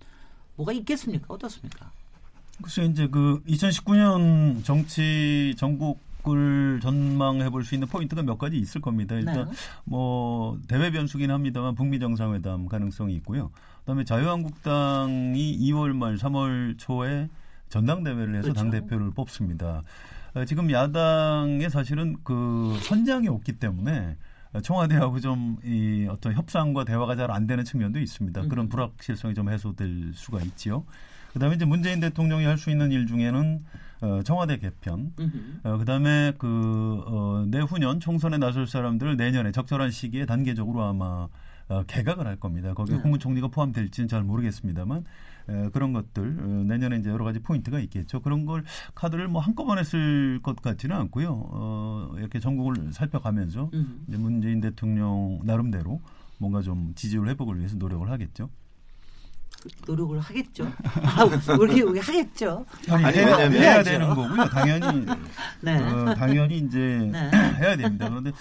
[SPEAKER 1] 뭐가 있겠습니까? 어떻습니까?
[SPEAKER 4] 글쎄 이제 그 2019년 정치 전국 을 전망해 볼 수 있는 포인트가 몇 가지 있을 겁니다. 일단
[SPEAKER 1] 네.
[SPEAKER 4] 뭐 대외 변수긴 합니다만 북미 정상회담 가능성이 있고요. 그다음에 자유한국당이 2월 말 3월 초에 전당대회를 해서
[SPEAKER 1] 그렇죠.
[SPEAKER 4] 당 대표를 뽑습니다. 어, 지금 야당의 사실은 그 선장이 없기 때문에 청와대하고 좀 이 어떤 협상과 대화가 잘 안 되는 측면도 있습니다.
[SPEAKER 1] 음.
[SPEAKER 4] 그런 불확실성이 좀 해소될 수가 있지요. 그다음에 이제 문재인 대통령이 할 수 있는 일 중에는 어, 청와대 개편. 어, 그다음에 그 어, 내후년 총선에 나설 사람들을 내년에 적절한 시기에 단계적으로 아마 어, 개각을 할 겁니다. 거기에
[SPEAKER 1] 네.
[SPEAKER 4] 국무총리가 포함될지는 잘 모르겠습니다만 에, 그런 것들 어, 내년에 이제 여러 가지 포인트가 있겠죠. 그런 걸 카드를 뭐 한꺼번에 쓸 것 같지는 않고요. 어, 이렇게 전국을 살펴가면서
[SPEAKER 1] 음.
[SPEAKER 4] 문재인 대통령 나름대로 뭔가 좀 지지율 회복을 위해서 노력을 하겠죠.
[SPEAKER 1] 노력을 하겠죠. 아, 우리, 우리 하겠죠.
[SPEAKER 4] 아니,
[SPEAKER 5] 아니,
[SPEAKER 4] 해야, 해야
[SPEAKER 1] 해야죠.
[SPEAKER 4] 되는 거고요. 당연히
[SPEAKER 1] 네.
[SPEAKER 4] 어, 당연히 이제
[SPEAKER 1] 네.
[SPEAKER 4] 해야 됩니다. 그런데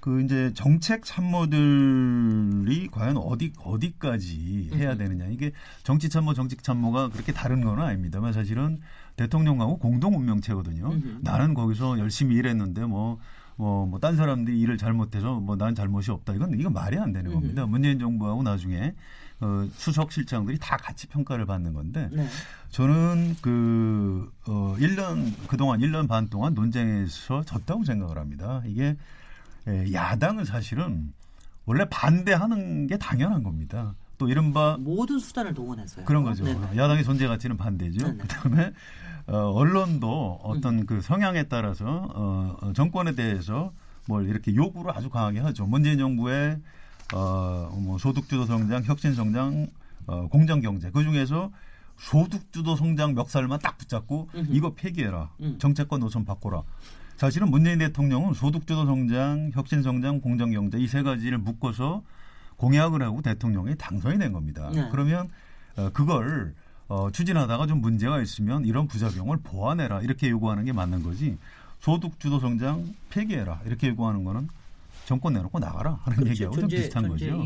[SPEAKER 4] 그 이제 정책 참모들이 과연 어디 어디까지 해야
[SPEAKER 1] 음흠.
[SPEAKER 4] 되느냐 이게 정치 참모 정책 참모가 그렇게 다른 건 아닙니다만 사실은 대통령하고 공동 운명체거든요. 나는 거기서 열심히 일했는데 뭐. 뭐, 뭐, 딴 사람들이 일을 잘못해서 뭐, 난 잘못이 없다. 이건, 이건 말이 안 되는. 겁니다. 문재인 정부하고 나중에, 어, 수석 실장들이 다 같이 평가를 받는 건데,
[SPEAKER 1] 네.
[SPEAKER 4] 저는 그, 어, 1년, 그동안 1년 반 동안 논쟁에서 졌다고 생각을 합니다. 이게, 에, 야당은 사실은 원래 반대하는 게 당연한 겁니다. 또 이른바
[SPEAKER 1] 모든 수단을 동원해서요.
[SPEAKER 4] 그런 거죠.
[SPEAKER 1] 네.
[SPEAKER 4] 야당의 존재 가치는 반대죠.
[SPEAKER 1] 네네.
[SPEAKER 4] 그다음에 어, 언론도
[SPEAKER 1] 음.
[SPEAKER 4] 어떤 그 성향에 따라서 어, 어, 정권에 대해서 뭘 이렇게 요구를 아주 강하게 하죠. 문재인 정부의 어, 뭐 소득주도 성장, 혁신 성장, 어, 공정 경제 그 중에서 소득주도 성장 멱살만 딱 붙잡고
[SPEAKER 1] 음흠.
[SPEAKER 4] 이거 폐기해라.
[SPEAKER 1] 음.
[SPEAKER 4] 정책과 노선 바꿔라. 사실은 문재인 대통령은 소득주도 성장, 혁신 성장, 공정 경제 이 세 가지를 묶어서 공약을 하고 대통령이 당선이 된 겁니다.
[SPEAKER 1] 네.
[SPEAKER 4] 그러면 어, 그걸 어, 추진하다가 좀 문제가 있으면 이런 부작용을 보완해라 이렇게 요구하는 게 맞는 거지 소득주도 성장 폐기해라 이렇게 요구하는 거는 정권 내놓고 나가라 하는
[SPEAKER 1] 그렇죠.
[SPEAKER 4] 얘기하고 좀
[SPEAKER 1] 존재-
[SPEAKER 4] 비슷한
[SPEAKER 1] 존재
[SPEAKER 4] 거죠.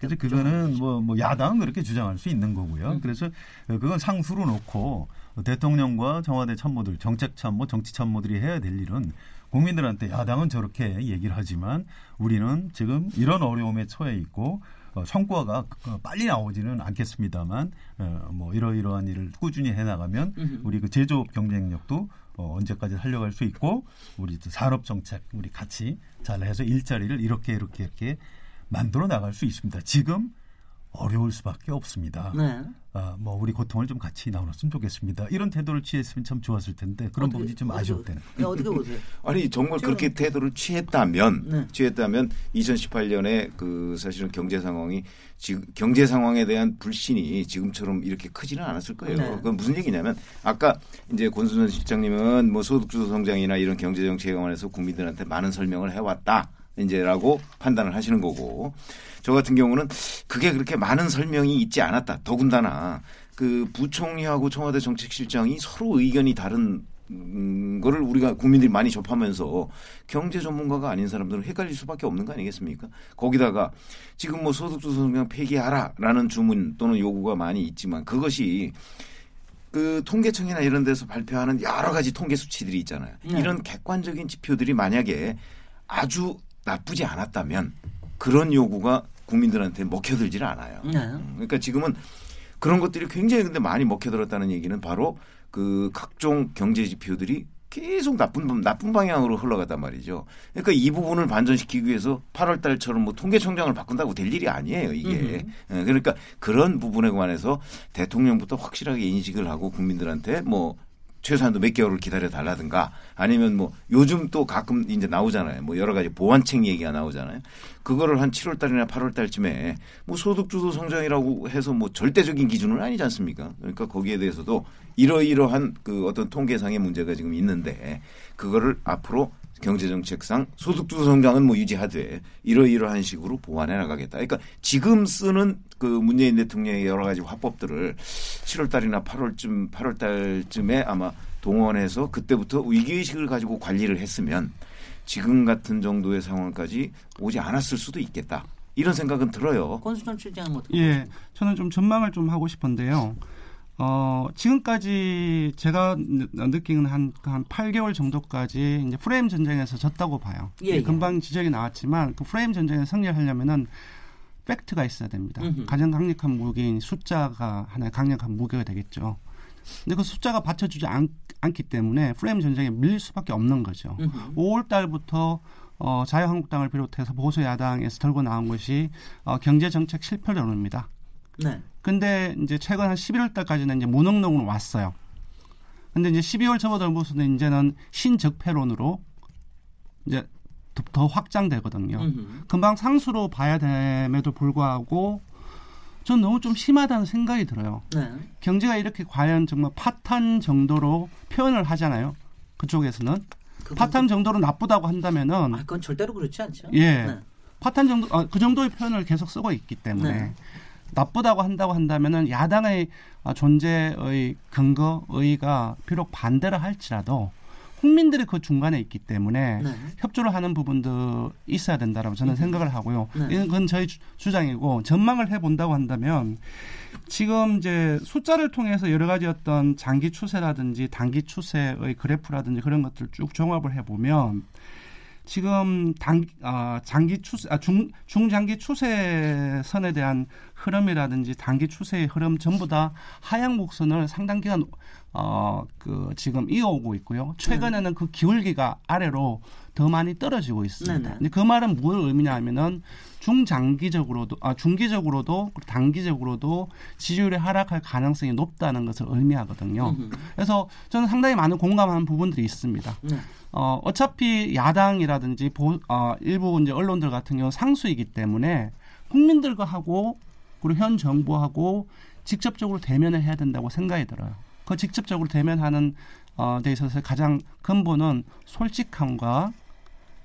[SPEAKER 4] 그래서
[SPEAKER 1] 딱
[SPEAKER 4] 그거는 뭐, 뭐 야당은 그렇게 주장할 수 있는 거고요.
[SPEAKER 1] 음.
[SPEAKER 4] 그래서 그건 상수로 놓고 대통령과 청와대 참모들, 정책 참모, 정치 참모들이 해야 될 일은 국민들한테 야당은 저렇게 얘기를 하지만 우리는 지금 이런 어려움에 처해 있고 어, 성과가 어, 빨리 나오지는 않겠습니다만 어, 뭐 이러이러한 일을 꾸준히 해나가면. 우리 그 제조업 경쟁력도 어, 언제까지 살려갈 수 있고 우리 또 산업 정책 우리 같이 잘해서 일자리를 이렇게 이렇게 이렇게 만들어 나갈 수 있습니다. 지금 어려울 수밖에 없습니다.
[SPEAKER 1] 네.
[SPEAKER 4] 아, 뭐 우리 고통을 좀 같이 나눴으면 좋겠습니다. 이런 태도를 취했으면 참 좋았을 텐데 그런
[SPEAKER 1] 어떻게-
[SPEAKER 4] 부분이 좀.
[SPEAKER 1] 보세요? 네, 어떻게 보세요?
[SPEAKER 5] 아니 정말 그렇게 태도를 취했다면
[SPEAKER 1] 네.
[SPEAKER 5] 취했다면 2018년에 그 사실은 경제 상황이 지금 경제 상황에 대한 불신이 지금처럼 이렇게 크지는 않았을 거예요.
[SPEAKER 1] 네.
[SPEAKER 5] 그건 무슨 얘기냐면 아까 이제 권순선 실장님은 뭐 소득주도 성장이나 이런 경제 정책에 관해서 국민들한테 많은 설명을 해왔다. 이제라고 판단을 하시는 거고 저 같은 경우는 그게 그렇게 많은 설명이 있지 않았다. 더군다나 그 부총리하고 청와대 정책실장이 서로 의견이 다른 음, 거를 우리가 국민들이 많이 접하면서 경제 전문가가 아닌 사람들은 헷갈릴 수밖에 없는 거 아니겠습니까? 거기다가 지금 뭐 소득주도 성장 폐기하라라는 주문 또는 요구가 많이 있지만 그것이 그 통계청이나 이런 데서 발표하는 여러 가지 통계 수치들이 있잖아요.
[SPEAKER 1] 네.
[SPEAKER 5] 이런 객관적인 지표들이 만약에 아주 나쁘지 않았다면 그런 요구가 국민들한테 먹혀들질 않아요.
[SPEAKER 1] 네.
[SPEAKER 5] 음, 그러니까 지금은 그런 것들이 굉장히 근데 많이 먹혀들었다는 얘기는 바로 그 각종 경제 지표들이 계속 나쁜 나쁜 방향으로 흘러갔단 말이죠. 그러니까 이 부분을 반전시키기 위해서 8월 달처럼 뭐 통계청장을 바꾼다고 될 일이 아니에요, 이게. 예, 그러니까 그런 부분에 관해서 대통령부터 확실하게 인식을 하고 국민들한테 뭐 최소한도 몇 개월을 기다려 달라든가 아니면 뭐 요즘 또 가끔 이제 나오잖아요. 뭐 여러 가지 보완책 얘기가 나오잖아요. 그거를 한 7월 달이나 8월 달쯤에 뭐 소득 주도 성장이라고 해서 뭐 절대적인 기준은 아니지 않습니까? 그러니까 거기에 대해서도 이러이러한 그 어떤 통계상의 문제가 지금 있는데 그거를 앞으로 경제정책상 소득주도 성장은 뭐 유지하되 이러이러한 식으로 보완해 나가겠다. 그러니까 지금 쓰는 그 문재인 대통령의 여러 가지 화법들을 7월 달이나 8월쯤 8월 달쯤에 아마 동원해서 그때부터 위기의식을 가지고 관리를 했으면 지금 같은 정도의 상황까지 오지 않았을 수도 있겠다. 이런 생각은 들어요.
[SPEAKER 1] 권수정 실장은 어떻게
[SPEAKER 3] 예, 저는 좀 전망을 좀 하고 싶은데요. 어, 지금까지 제가 느- 느끼는 한, 한 8개월 정도까지 이제 프레임 전쟁에서 졌다고 봐요.
[SPEAKER 1] 예, 예.
[SPEAKER 3] 금방 지적이 나왔지만 그 프레임 전쟁에 승리를 하려면은 팩트가 있어야 됩니다.
[SPEAKER 1] 음흠.
[SPEAKER 3] 가장 강력한 무기인 숫자가 하나의 강력한 무기가 되겠죠. 근데 그 숫자가 받쳐주지 않, 않기 때문에 프레임 전쟁에 밀릴 수밖에 없는 거죠.
[SPEAKER 1] 음흠.
[SPEAKER 3] 5월 달부터 어, 자유한국당을 비롯해서 보수 야당에서 들고 나온 것이 어, 경제 정책 실패론입니다.
[SPEAKER 1] 네.
[SPEAKER 3] 근데 이제 최근 한 11월 달까지는 이제 무능론으로 왔어요. 근데 이제 12월 접어들고서는 이제는 신적폐론으로 이제 더, 더 확장되거든요.
[SPEAKER 1] 음흠.
[SPEAKER 3] 금방 상수로 봐야 됨에도 불구하고 전 너무 좀 심하다는 생각이 들어요.
[SPEAKER 1] 네.
[SPEAKER 3] 경제가 이렇게 과연 정말 파탄 정도로 표현을 하잖아요. 그쪽에서는 파탄 정도로 나쁘다고 한다면은
[SPEAKER 1] 아, 그건 절대로 그렇지 않죠.
[SPEAKER 3] 예.
[SPEAKER 1] 네.
[SPEAKER 3] 파탄 정도 아, 그 정도의 표현을 계속 쓰고 있기 때문에
[SPEAKER 1] 네.
[SPEAKER 3] 나쁘다고 한다고 한다면은 야당의 아, 존재의 근거 의의가 비록 반대를 할지라도 국민들이 그 중간에 있기 때문에
[SPEAKER 1] 네.
[SPEAKER 3] 협조를 하는 부분도 있어야 된다라고 저는 생각을 하고요.
[SPEAKER 1] 네.
[SPEAKER 3] 이건 저희 주- 주장이고 전망을 해 본다고 한다면 지금 이제 숫자를 통해서 여러 가지 어떤 장기 추세라든지 단기 추세의 그래프라든지 그런 것들 쭉 종합을 해 보면 지금 단 아, 장기 추세 아, 중 중장기 추세선에 대한 흐름이라든지 단기 추세의 흐름 전부 다 하향 곡선을 상당 기간 어 그 지금 이어오고 있고요. 최근에는 그 기울기가 아래로 더 많이 떨어지고 있습니다.
[SPEAKER 1] 네네.
[SPEAKER 3] 근데 그 말은 무엇을 의미냐면은 중장기적으로도 아 중기적으로도 단기적으로도 지지율이 하락할 가능성이 높다는 것을 의미하거든요.
[SPEAKER 1] 음흠.
[SPEAKER 3] 그래서 저는 상당히 많은 공감하는 부분들이 있습니다.
[SPEAKER 1] 네.
[SPEAKER 3] 어, 어차피 야당이라든지 보, 어, 일부 이제 언론들 같은 경우 상수이기 때문에 국민들과 하고 그리고 현 정부하고 직접적으로 대면을 해야 된다고 생각이 들어요. 그 직접적으로 대면하는 어, 데 있어서 가장 근본은 솔직함과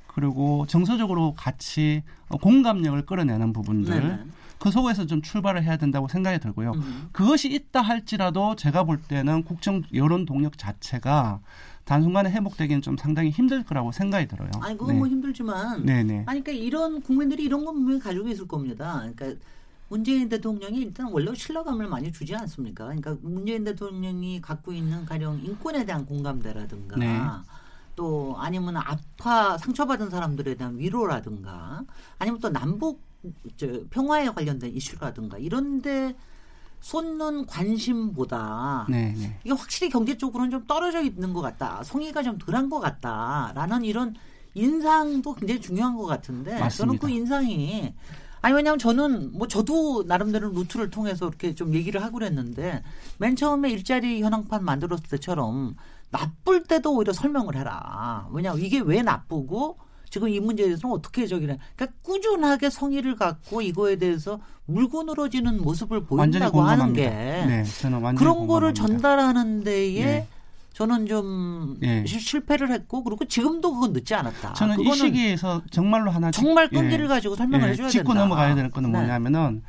[SPEAKER 3] 그리고 정서적으로 같이 어, 공감력을 끌어내는 부분들
[SPEAKER 1] 네네.
[SPEAKER 3] 그 속에서 좀 출발을 해야 된다고 생각이 들고요.
[SPEAKER 1] 음.
[SPEAKER 3] 그것이 있다 할지라도 제가 볼 때는 국정 여론 동력 자체가 단순간에 회복되기는 좀 상당히 힘들 거라고 생각이 들어요.
[SPEAKER 1] 아니 그건 뭐 힘들지만
[SPEAKER 3] 네네.
[SPEAKER 1] 아니 그러니까 이런 국민들이 이런 건 분명히 가지고 있을 겁니다. 그러니까 문재인 대통령이 일단 원래 신뢰감을 많이 주지 않습니까? 그러니까 문재인 대통령이 갖고 있는 가령 인권에 대한 공감대라든가
[SPEAKER 3] 네.
[SPEAKER 1] 또 아니면 아파 상처받은 사람들에 대한 위로라든가 아니면 또 남북 저 평화에 관련된 이슈라든가 이런데 쏟는 관심보다
[SPEAKER 3] 네 네.
[SPEAKER 1] 이게 확실히 경제 쪽으로는 좀 떨어져 있는 것 같다. 성의가 좀 덜한 것 같다라는 이런 인상도 굉장히 중요한 것 같은데 저는
[SPEAKER 3] 맞습니다.
[SPEAKER 1] 그 인상이 아니 왜냐하면 저는 뭐 저도 나름대로 루트를 통해서 이렇게 좀 얘기를 하고 그랬는데 맨 처음에 일자리 현황판 만들었을 때처럼 나쁠 때도 오히려 설명을 해라. 왜냐하면 이게 왜 나쁘고 지금 이 문제에 대해서는 어떻게 저기래. 그러니까 꾸준하게 성의를 갖고 이거에 대해서 물고 늘어지는 모습을 보인다고 하는. 게
[SPEAKER 3] 네,
[SPEAKER 1] 그런 거를
[SPEAKER 3] 공감합니다.
[SPEAKER 1] 전달하는 데에
[SPEAKER 3] 네.
[SPEAKER 1] 저는 좀
[SPEAKER 3] 예.
[SPEAKER 1] 실- 실패를 했고 그리고 지금도 그건 늦지 않았다.
[SPEAKER 3] 저는 이 시기에서 정말로 하나 짚-
[SPEAKER 1] 정말
[SPEAKER 3] 예.
[SPEAKER 1] 끈기를 가지고 설명을
[SPEAKER 3] 예,
[SPEAKER 1] 해줘야
[SPEAKER 3] 짚고
[SPEAKER 1] 된다.
[SPEAKER 3] 넘어가야 되는 거는
[SPEAKER 1] 네.
[SPEAKER 3] 뭐냐면은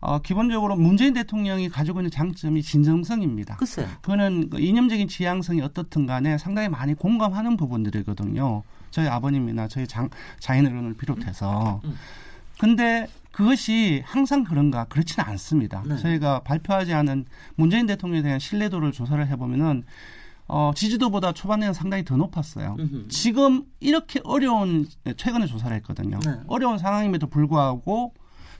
[SPEAKER 3] 어, 기본적으로 문재인 대통령이 가지고 있는 장점이 진정성입니다.
[SPEAKER 1] 글쎄.
[SPEAKER 3] 그거는 그 이념적인 지향성이 어떻든 간에 상당히 많이 공감하는 부분들이거든요. 저희 아버님이나 저희 장, 자인어른을 비롯해서.
[SPEAKER 1] 음.
[SPEAKER 3] 근데 그것이 항상 그런가 그렇지는 않습니다.
[SPEAKER 1] 네.
[SPEAKER 3] 저희가 발표하지 않은 문재인 대통령에 대한 신뢰도를 조사를 해보면은 어, 지지도보다 초반에는 상당히 더 높았어요.
[SPEAKER 1] 음흠.
[SPEAKER 3] 지금 이렇게 어려운 최근에 조사를 했거든요.
[SPEAKER 1] 네.
[SPEAKER 3] 어려운 상황임에도 불구하고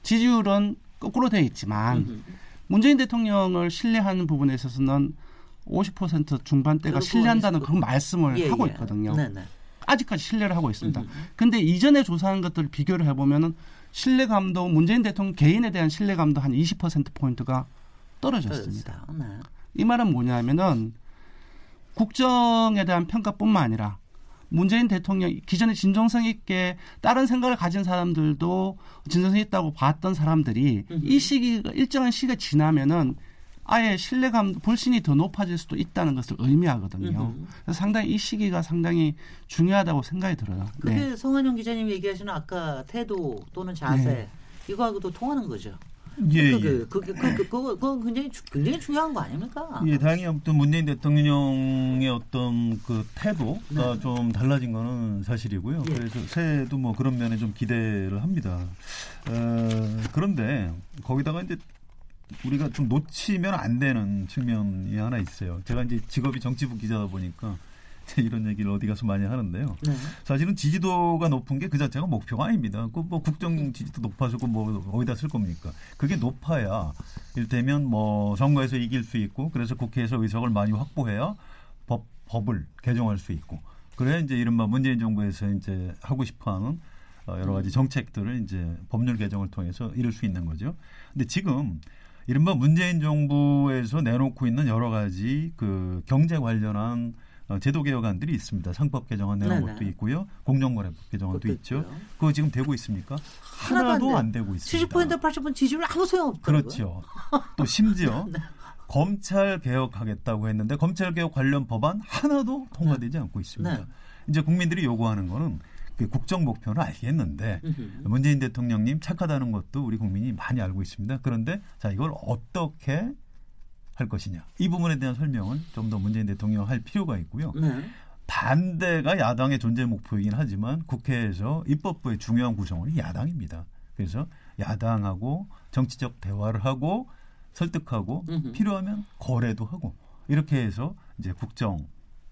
[SPEAKER 3] 지지율은 거꾸로 돼 있지만
[SPEAKER 1] 음흠.
[SPEAKER 3] 문재인 대통령을 신뢰하는 부분에 있어서는 50% 중반대가 신뢰한다는 그런 말씀을
[SPEAKER 1] 예,
[SPEAKER 3] 하고
[SPEAKER 1] 예.
[SPEAKER 3] 있거든요.
[SPEAKER 1] 네네.
[SPEAKER 3] 아직까지 신뢰를 하고 있습니다.
[SPEAKER 1] 음흠.
[SPEAKER 3] 근데 이전에 조사한 것들을 비교를 해보면은 신뢰감도 문재인 대통령 개인에 대한 신뢰감도 한 20% 포인트가 떨어졌습니다.
[SPEAKER 1] 그렇습니다. 네.
[SPEAKER 3] 이 말은 뭐냐면은 국정에 대한 평가뿐만 아니라 문재인 대통령 기존에 진정성 있게 다른 생각을 가진 사람들도 진정성 있다고 봤던 사람들이
[SPEAKER 1] 음흠.
[SPEAKER 3] 이 시기가 일정한 시기가 지나면은 아예 신뢰감 불신이 더 높아질 수도 있다는 것을 의미하거든요. 그래서 상당히 이 시기가 상당히 중요하다고 생각이 들어요.
[SPEAKER 1] 그게
[SPEAKER 3] 네.
[SPEAKER 1] 성한영 기자님 얘기하시는 아까 태도 또는 자세
[SPEAKER 3] 네.
[SPEAKER 1] 이거하고도 통하는 거죠.
[SPEAKER 4] 예,
[SPEAKER 1] 그게
[SPEAKER 4] 예.
[SPEAKER 1] 그게 그, 그, 그거, 그거 굉장히 주- 굉장히 중요한 거 아닙니까?
[SPEAKER 4] 예, 다행히 아무튼 문재인 대통령의 어떤 그 태도가
[SPEAKER 1] 네.
[SPEAKER 4] 좀 달라진 거는 사실이고요.
[SPEAKER 1] 예.
[SPEAKER 4] 그래서 새해도 뭐 그런 면에 좀 기대를 합니다. 어, 그런데 거기다가 이제 우리가 좀 놓치면 안 되는 측면이 하나 있어요. 제가 이제 직업이 정치부 기자다 보니까 이런 얘기를 어디 가서 많이 하는데요.
[SPEAKER 1] 네.
[SPEAKER 4] 사실은 지지도가 높은 게 그 자체가 목표가 아닙니다. 그뭐 국정 지지도 높아지고 뭐 어디다 쓸 겁니까? 그게 높아야 일테면 뭐 선거에서 이길 수 있고 그래서 국회에서 의석을 많이 확보해야 법 법을 개정할 수 있고 그래야 이제 이른바 문재인 정부에서 이제 하고 싶어하는 어, 여러 가지 정책들을 이제 법률 개정을 통해서 이룰 수 있는 거죠. 근데 지금 이른바 문재인 정부에서 내놓고 있는 여러 가지 그 경제 관련한 어, 제도 개혁안들이 있습니다. 상법 개정안 내놓은
[SPEAKER 1] 네네.
[SPEAKER 4] 것도 있고요. 공정거래법 개정안도 있죠.
[SPEAKER 1] 있고요.
[SPEAKER 4] 그거 지금 되고 있습니까?
[SPEAKER 1] 하나도 안.
[SPEAKER 4] 안 되고 있습니다.
[SPEAKER 1] 70% 80% 지지율 아무 소용 없더라고요.
[SPEAKER 4] 그렇죠. 또 심지어 검찰 개혁하겠다고 했는데 검찰 개혁 관련 법안 하나도 통과되지 않고 있습니다.
[SPEAKER 1] 네.
[SPEAKER 4] 이제 국민들이 요구하는 거는 그 국정 목표는 알겠는데
[SPEAKER 1] 음흠.
[SPEAKER 4] 문재인 대통령님 착하다는 것도 우리 국민이 많이 알고 있습니다. 그런데 자 이걸 어떻게 할 것이냐 이 부분에 대한 설명을 좀 더 문재인 대통령 할 필요가 있고요.
[SPEAKER 1] 네.
[SPEAKER 4] 반대가 야당의 존재 목표이긴 하지만 국회에서 입법부의 중요한 구성원이 야당입니다. 그래서 야당하고 정치적 대화를 하고 설득하고
[SPEAKER 1] 음흠.
[SPEAKER 4] 필요하면 거래도 하고 이렇게 해서 이제 국정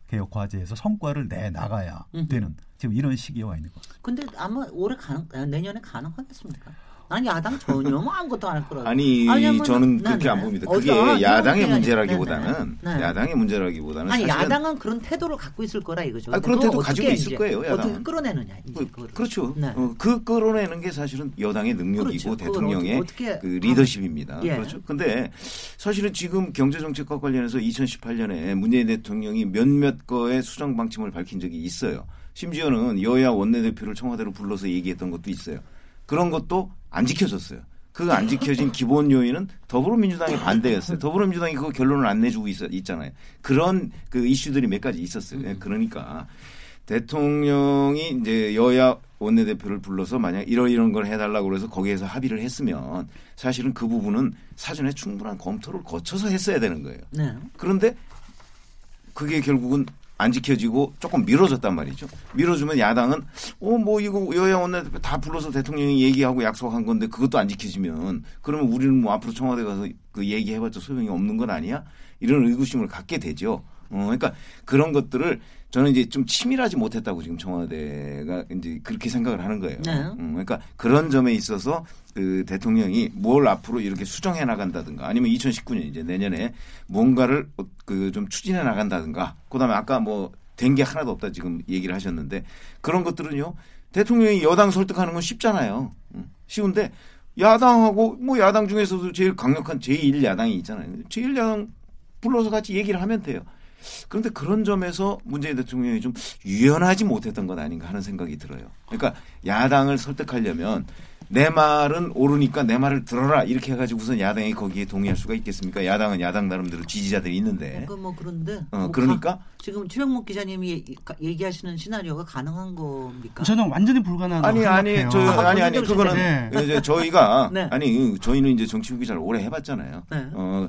[SPEAKER 4] 개혁 과제에서 성과를 내 나가야. 되는 지금 이런 시기에 와 있는 것 같습니다.
[SPEAKER 1] 근데 아마 올해 가능 아, 내년에 가능하겠습니까? 아니 야당 전혀 뭐 아무것도 안 할 거라고.
[SPEAKER 5] 아니 저는 그렇게
[SPEAKER 1] 네네.
[SPEAKER 5] 안 봅니다. 그게
[SPEAKER 1] 아,
[SPEAKER 5] 야당의
[SPEAKER 1] 그런
[SPEAKER 5] 문제라기보다는
[SPEAKER 1] 네네. 네.
[SPEAKER 5] 야당의 문제라기보다는
[SPEAKER 1] 아니 야당은 그런 태도를 갖고 있을 거라 이거죠.
[SPEAKER 5] 아, 그런 태도 가지고 있을 거예요, 야당은.
[SPEAKER 1] 어떻게 끌어내느냐
[SPEAKER 5] 그. 그렇죠.
[SPEAKER 1] 네.
[SPEAKER 5] 어, 그 끌어내는 게 사실은 여당의 능력이고
[SPEAKER 1] 그렇죠.
[SPEAKER 5] 대통령의
[SPEAKER 1] 어떻게- 어떻게
[SPEAKER 5] 그 리더십입니다.
[SPEAKER 1] 예.
[SPEAKER 5] 그렇죠. 근데 사실은 지금 경제 정책과 관련해서 2018년에 문재인 대통령이 몇몇 거의 수정 방침을 밝힌 적이 있어요. 심지어는 여야 원내대표를 청와대로 불러서 얘기했던 것도 있어요. 그런 것도 안 지켜졌어요. 그 안 지켜진 기본 요인은 더불어민주당의 반대였어요. 더불어민주당이 그 결론을 안 내주고 있, 있잖아요. 그런 그 이슈들이 몇 가지 있었어요. 예, 그러니까 대통령이 이제 여야 원내대표를 불러서 만약 이런 이런 걸 해달라고 그래서 거기에서 합의를 했으면 사실은 그 부분은 사전에 충분한 검토를 거쳐서 했어야 되는 거예요.
[SPEAKER 1] 네.
[SPEAKER 5] 그런데 그게 결국은 안 지켜지고 조금 미뤄졌단 말이죠. 미뤄주면 야당은 어 뭐 이거 여야 원내대표 다 불러서 대통령이 얘기하고 약속한 건데 그것도 안 지켜지면 그러면 우리는 뭐 앞으로 청와대 가서 그 얘기해봤자 소용이 없는 건 아니야? 이런 의구심을 갖게 되죠. 어 그러니까 그런 것들을 저는 이제 좀 치밀하지 못했다고 지금 청와대가 이제 그렇게 생각을 하는 거예요.
[SPEAKER 1] 네.
[SPEAKER 5] 음, 그러니까 그런 점에 있어서 그 대통령이 뭘 앞으로 이렇게 수정해 나간다든가 아니면 2019년 이제 내년에 뭔가를 그 좀 추진해 나간다든가 그다음에 아까 뭐 된 게 하나도 없다 지금 얘기를 하셨는데 그런 것들은요 대통령이 여당 설득하는 건 쉽잖아요. 음, 쉬운데 야당하고 뭐 야당 중에서도 제일 강력한 제1 야당이 있잖아요. 제1 야당 불러서 같이 얘기를 하면 돼요. 그런데 그런 점에서 문재인 대통령이 좀 유연하지 못했던 것 아닌가 하는 생각이 들어요. 그러니까 야당을 설득하려면 내 말은 옳으니까 내 말을 들어라 이렇게 해가지고 우선 야당이 거기에 동의할 수가 있겠습니까? 야당은 야당 나름대로 지지자들이 있는데.
[SPEAKER 1] 그 뭐 그런데
[SPEAKER 5] 어,
[SPEAKER 1] 뭐
[SPEAKER 5] 그러니까?
[SPEAKER 1] 가- 지금 최영목 기자님이 얘기- 얘기하시는 시나리오가 가능한 겁니까?
[SPEAKER 3] 저는 완전히 불가능하다고
[SPEAKER 5] 아니 아니. 저 아 니 아니
[SPEAKER 1] 본인도
[SPEAKER 5] 그거는
[SPEAKER 3] 네.
[SPEAKER 5] 이제 저희가
[SPEAKER 1] 네.
[SPEAKER 5] 아니 저희는 이제 정치부 기자를 오래 해봤잖아요.
[SPEAKER 1] 네.
[SPEAKER 5] 어.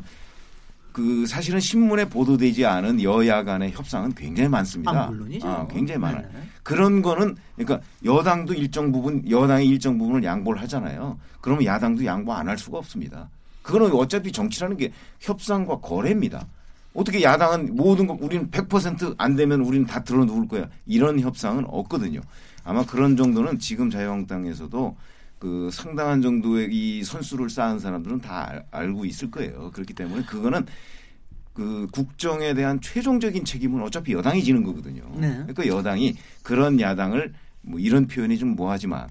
[SPEAKER 5] 그 사실은 신문에 보도되지 않은 여야 간의 협상은 굉장히 많습니다.
[SPEAKER 1] 아, 물론이죠.
[SPEAKER 5] 아, 굉장히 많아요.
[SPEAKER 1] 네네.
[SPEAKER 5] 그런 거는 그러니까 여당도 일정 부분 여당이 일정 부분을 양보를 하잖아요. 그러면 야당도 양보 안 할 수가 없습니다. 그거는 어차피 정치라는 게 협상과 거래입니다. 어떻게 야당은 모든 거 우리는 100%안 되면 우리는 다 들어 누울 거야. 이런 협상은 없거든요. 아마 그런 정도는 지금 자유한국당에서도 그 상당한 정도의 이 선수를 쌓은 사람들은 다 알- 알고 있을 거예요. 그렇기 때문에 그거는 그 국정에 대한 최종적인 책임은 어차피 여당이 지는 거거든요.
[SPEAKER 1] 네.
[SPEAKER 5] 그러니까 여당이 그런 야당을 뭐 이런 표현이 좀 뭐하지만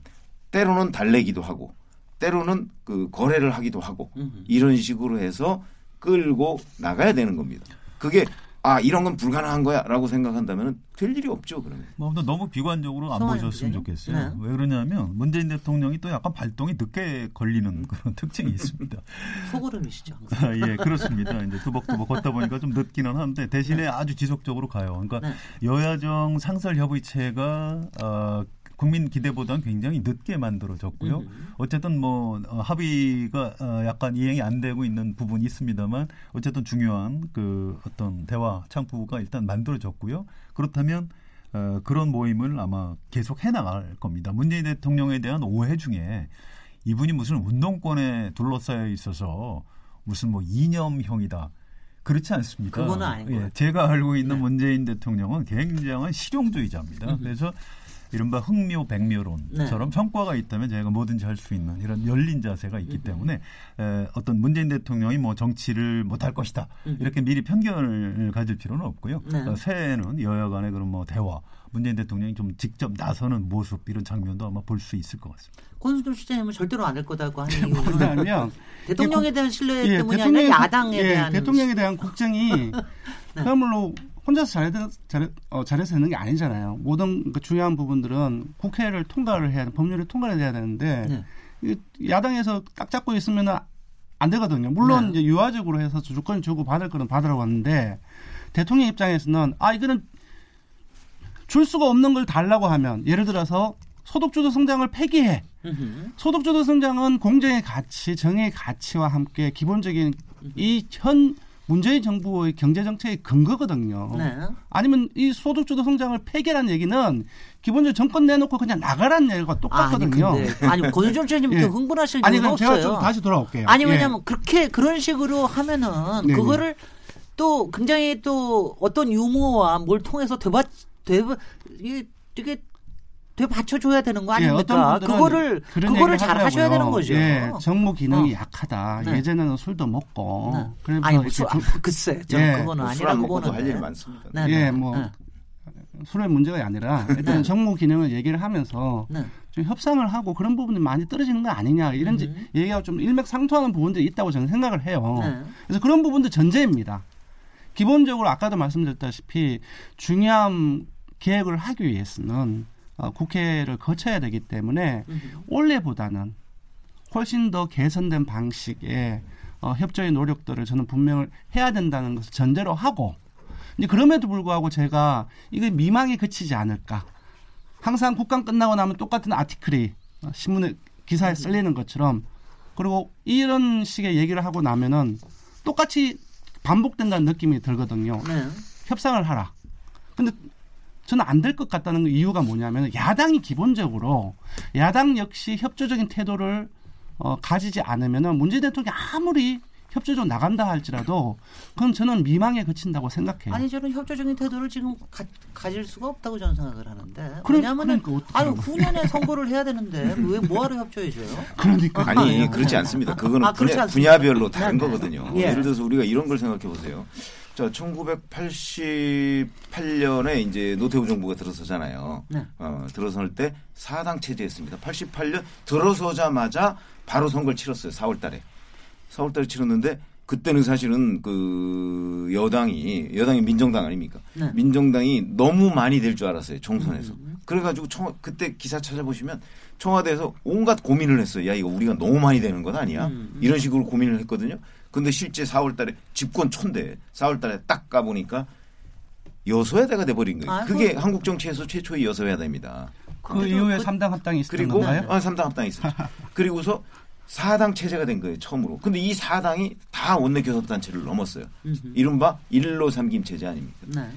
[SPEAKER 5] 때로는 달래기도 하고 때로는 그 거래를 하기도 하고. 이런 식으로 해서 끌고 나가야 되는 겁니다. 그게 아 이런 건 불가능한 거야라고 생각한다면 될 일이 없죠 그러면.
[SPEAKER 4] 뭐 너무 비관적으로 안 보셨으면? 좋겠어요.
[SPEAKER 1] 네.
[SPEAKER 4] 왜 그러냐면 문재인 대통령이 또 약간 발동이 늦게 걸리는 그런 특징이 있습니다.
[SPEAKER 1] 소고름이시죠.
[SPEAKER 4] 아, 예, 그렇습니다. 이제 두벅두벅 걷다 보니까 좀 늦기는 한데 대신에 아주 지속적으로 가요. 그러니까
[SPEAKER 1] 네.
[SPEAKER 4] 여야정 상설 협의체가 어, 국민 기대보다는 굉장히 늦게 만들어졌고요.
[SPEAKER 1] 음.
[SPEAKER 4] 어쨌든 뭐 어, 합의가 어, 약간 이행이 안 되고 있는 부분이 있습니다만 어쨌든 중요한 그 어떤 대화 창구가 일단 만들어졌고요. 그렇다면 어, 그런 모임을 아마 계속 해 나갈 겁니다. 문재인 대통령에 대한 오해 중에 이분이 무슨 운동권에 둘러싸여 있어서 무슨 뭐 이념형이다. 그렇지 않습니다.
[SPEAKER 1] 그거는 아닌 것
[SPEAKER 4] 예,
[SPEAKER 1] 같아요.
[SPEAKER 4] 제가 알고 있는
[SPEAKER 1] 네.
[SPEAKER 4] 문재인 대통령은 굉장한 실용주의자입니다.
[SPEAKER 1] 음흠.
[SPEAKER 4] 그래서 이른바 흥묘 백묘론처럼
[SPEAKER 1] 네.
[SPEAKER 4] 성과가 있다면 제가 뭐든지 할 수 있는 이런 열린 자세가 있기. 때문에 에, 어떤 문재인 대통령이 뭐 정치를 못할 것이다. 이렇게 미리 편견을 가질 필요는 없고요.
[SPEAKER 1] 네.
[SPEAKER 4] 어, 새해에는 여야 간의 그런 뭐 대화 문재인 대통령이 좀 직접 나서는 모습 이런 장면도 아마 볼 수 있을 것 같습니다.
[SPEAKER 1] 권순철 시장님은 절대로 안 할 거다고 하는 이유는
[SPEAKER 3] 뭐냐면
[SPEAKER 1] 대통령에 대한 신뢰
[SPEAKER 3] 예,
[SPEAKER 1] 때문이 아니라 야당에
[SPEAKER 3] 예,
[SPEAKER 1] 대한
[SPEAKER 3] 대통령에 대한 국정이
[SPEAKER 1] 네.
[SPEAKER 3] 그야말로 혼자서 잘해, 잘해, 어, 잘해서 되는 게 아니잖아요. 모든 그 중요한 부분들은 국회를 통과를 해야 법률을 통과를 해야 되는데
[SPEAKER 1] 네.
[SPEAKER 3] 이 야당에서 딱 잡고 있으면 안 되거든요. 물론
[SPEAKER 1] 네.
[SPEAKER 3] 이제 유화적으로 해서 주권 주고 받을 거는 받으라고 하는데 대통령 입장에서는 아 이거는 줄 수가 없는 걸 달라고 하면 예를 들어서 소득주도 성장을 폐기해. 소득주도 성장은 공정의 가치, 정의의 가치와 함께 기본적인 이 현 문재인 정부의 경제 정책의 근거거든요.
[SPEAKER 1] 네.
[SPEAKER 3] 아니면 이 소득주도 성장을 폐기라는 얘기는 기본적으로 정권 내놓고 그냥 나가라는 얘기가
[SPEAKER 1] 아니
[SPEAKER 3] 똑같거든요.
[SPEAKER 1] 근데 아니 시장님
[SPEAKER 3] 예.
[SPEAKER 1] 이렇게 흥분하실
[SPEAKER 3] 아니
[SPEAKER 1] 이유는
[SPEAKER 3] 그럼 제가
[SPEAKER 1] 없어요.
[SPEAKER 3] 좀 다시 돌아올게요.
[SPEAKER 1] 아니
[SPEAKER 3] 예.
[SPEAKER 1] 왜냐면 그렇게 그런 식으로 하면은
[SPEAKER 3] 네네.
[SPEAKER 1] 그거를 또 굉장히 또 어떤 유머와 뭘 통해서 되받 되바 이게 되게 되 받쳐줘야 되는 거
[SPEAKER 3] 예,
[SPEAKER 1] 아닙니까?
[SPEAKER 3] 분들은
[SPEAKER 1] 그거를 그거를 잘 하셔야. 되는 거죠.
[SPEAKER 3] 예, 정무 기능이
[SPEAKER 1] 어.
[SPEAKER 3] 약하다.
[SPEAKER 1] 네.
[SPEAKER 3] 예전에는 술도 먹고.
[SPEAKER 1] 네.
[SPEAKER 3] 그래서
[SPEAKER 1] 아니 뭐 수, 아,
[SPEAKER 3] 두-
[SPEAKER 1] 글쎄 저는
[SPEAKER 3] 예.
[SPEAKER 1] 그거는
[SPEAKER 5] 술
[SPEAKER 1] 아니라고
[SPEAKER 5] 할
[SPEAKER 1] 보는데.
[SPEAKER 5] 일이 많습니다.
[SPEAKER 1] 네,
[SPEAKER 3] 예,
[SPEAKER 1] 네,
[SPEAKER 3] 뭐
[SPEAKER 1] 네.
[SPEAKER 3] 술의 문제가 아니라 일단 정무 기능을 얘기를 하면서
[SPEAKER 1] 네.
[SPEAKER 3] 좀 협상을 하고 그런 부분이 많이 떨어지는 거 아니냐 이런 지-
[SPEAKER 1] 음.
[SPEAKER 3] 얘기가 좀 일맥상통하는 부분들이 있다고 저는 생각을 해요.
[SPEAKER 1] 네.
[SPEAKER 3] 그래서 그런 부분도 전제입니다. 기본적으로 아까도 말씀드렸다시피 중요한 계획을 하기 위해서는 어, 국회를 거쳐야 되기 때문에
[SPEAKER 1] 음.
[SPEAKER 3] 올해보다는 훨씬 더 개선된 방식의 어, 협조의 노력들을 저는 분명을 해야 된다는 것을 전제로 하고 이제 그럼에도 불구하고 제가 이게 미망에 그치지 않을까. 항상 국감 끝나고 나면 똑같은 아티클이 어, 신문에 기사에 쓸리는 것처럼 그리고 이런 식의 얘기를 하고 나면은 똑같이 반복된다는 느낌이 들거든요.
[SPEAKER 1] 네.
[SPEAKER 3] 협상을 하라. 근데 저는 안 될 것 같다는 이유가 뭐냐면 야당이 기본적으로 야당 역시 협조적인 태도를 어, 가지지 않으면은 문재인 대통령이 아무리 협조적으로 나간다 할지라도 그건 저는 미망에 그친다고 생각해요.
[SPEAKER 1] 아니 저는 협조적인 태도를 지금 가, 질 수가 없다고 저는 생각을 하는데
[SPEAKER 3] 그래-
[SPEAKER 1] 왜냐하면은
[SPEAKER 3] 그러니까 어떡하라고.
[SPEAKER 1] 후년에 선거를 해야 되는데 왜 뭐하러 협조해줘요?
[SPEAKER 3] 그러니까
[SPEAKER 5] 아니
[SPEAKER 1] 아,
[SPEAKER 5] 그렇지 않습니다. 그거는
[SPEAKER 1] 아,
[SPEAKER 5] 분야. 분야별로 다른
[SPEAKER 1] 네, 네.
[SPEAKER 5] 거거든요.
[SPEAKER 1] 예.
[SPEAKER 5] 예를 들어서 우리가 이런 걸 생각해 보세요. 자, 1988년에 이제 노태우 정부가 들어서잖아요.
[SPEAKER 1] 네.
[SPEAKER 5] 어, 들어설 때 사당 체제였습니다. 88년 들어서자마자 바로 선거를 치렀어요. 4월 달에. 4월 달에 치렀는데 그때는 사실은 그 여당이 여당이 민정당 아닙니까?
[SPEAKER 1] 네.
[SPEAKER 5] 민정당이 너무 많이 될 줄 알았어요. 총선에서.
[SPEAKER 1] 음.
[SPEAKER 5] 그래 가지고 청 그때 기사 찾아보시면 청와대에서 온갖 고민을 했어요. 야 이거 우리가 너무 많이 되는 건 아니야?
[SPEAKER 1] 음, 음.
[SPEAKER 5] 이런 식으로 고민을 했거든요. 근데 실제 4월달에 집권 초인데 4월달에 딱 가보니까 여소야대가 돼버린 거예요.
[SPEAKER 1] 아이고.
[SPEAKER 5] 그게 한국 정치에서 최초의 여소야대입니다.
[SPEAKER 3] 그 이후에
[SPEAKER 1] 그-
[SPEAKER 3] 삼 3당 합당이 있었던
[SPEAKER 5] 그리고
[SPEAKER 3] 건가요?
[SPEAKER 5] 아, 3당 합당이 있었죠. 그리고서 4당 체제가 된 거예요, 처음으로. 근데 이 4당이 다 원내 교섭단체를 넘었어요.
[SPEAKER 1] 음흠.
[SPEAKER 5] 이른바 일로 삼김 체제 아닙니까?
[SPEAKER 1] 네.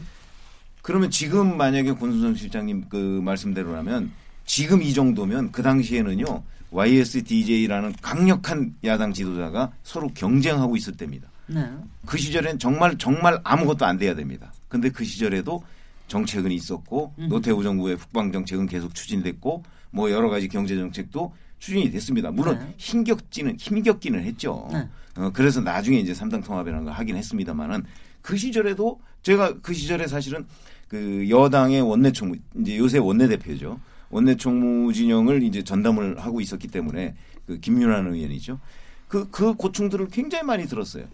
[SPEAKER 5] 그러면 지금 만약에 권순성 실장님 그 말씀대로라면 지금 이 정도면 그 당시에는요 YSDJ라는 강력한 야당 지도자가 서로 경쟁하고 있을 때입니다.
[SPEAKER 1] 네.
[SPEAKER 5] 그 시절엔 정말 정말 아무것도 안 돼야 됩니다. 근데 그 시절에도 정책은 있었고
[SPEAKER 1] 음.
[SPEAKER 5] 노태우 정부의 북방 정책은 계속 추진됐고 뭐 여러 가지 경제 정책도 추진이 됐습니다. 물론
[SPEAKER 1] 네.
[SPEAKER 5] 힘겹지는 힘겹기는 했죠.
[SPEAKER 1] 네.
[SPEAKER 5] 어, 그래서 나중에 이제 삼당 통합이라는 걸 하긴 했습니다만은 그 시절에도 제가 그 시절에 사실은 그 여당의 원내 총무 이제 요새 원내 대표죠. 원내 총무 진영을 이제 전담을 하고 있었기 때문에 그 김윤환 의원이죠. 그, 그 고충들을 굉장히 많이 들었어요.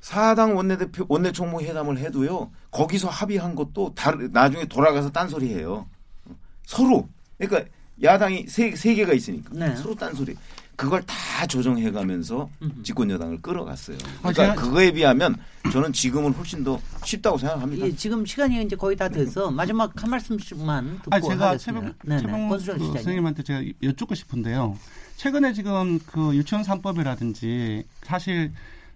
[SPEAKER 5] 사당 원내대표 원내 총무 회담을 해도요 거기서 합의한 것도 다르, 나중에 돌아가서 딴소리 해요 서로 그러니까 야당이 세, 세 개가 있으니까
[SPEAKER 1] 네.
[SPEAKER 5] 서로 딴소리 그걸 다 조정해가면서. 집권 여당을 끌어갔어요
[SPEAKER 3] 아,
[SPEAKER 5] 그러니까 그거에 비하면 저는 지금은 훨씬 더 쉽다고 생각합니다
[SPEAKER 1] 예, 지금 시간이 이제 거의 다 돼서 마지막 한 말씀씩만 듣고
[SPEAKER 3] 아 제가
[SPEAKER 1] 하겠습니다.
[SPEAKER 3] 최병,
[SPEAKER 1] 네네.
[SPEAKER 3] 최병 그. 선생님한테 제가 여쭙고 싶은데요. 최근에 지금 그 유치원 3법이라든지 사실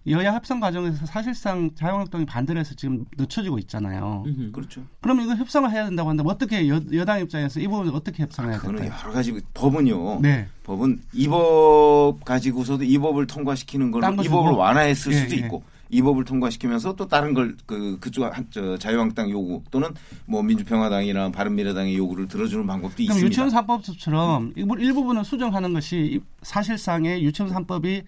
[SPEAKER 3] 여야 협상 과정에서 사실상 자유한국당이 반대를 해서 지금 늦춰지고 있잖아요.
[SPEAKER 1] 음흠.
[SPEAKER 5] 그렇죠
[SPEAKER 3] 그러면 이거 협상을 해야 된다고 한다면 어떻게 여, 여당 입장에서 이 부분을 어떻게 협상해야
[SPEAKER 5] 그거는
[SPEAKER 3] 될까요?
[SPEAKER 5] 여러 가지 법은요
[SPEAKER 3] 네.
[SPEAKER 5] 법은 이 법 가지고서도 이 법을 통과시키는 걸로
[SPEAKER 3] 딴거
[SPEAKER 5] 이 법을. 완화했을
[SPEAKER 3] 예,
[SPEAKER 5] 수도
[SPEAKER 3] 예.
[SPEAKER 5] 있고 이 법을 통과시키면서 또 다른 걸 그 그쪽 한, 저 자유한국당 요구 또는 뭐 민주평화당이나 바른미래당의 요구를 들어주는 방법도
[SPEAKER 3] 그럼
[SPEAKER 5] 있습니다.
[SPEAKER 3] 유치원 3법처럼 일부분을 수정하는 것이 사실상의 유치원 3법이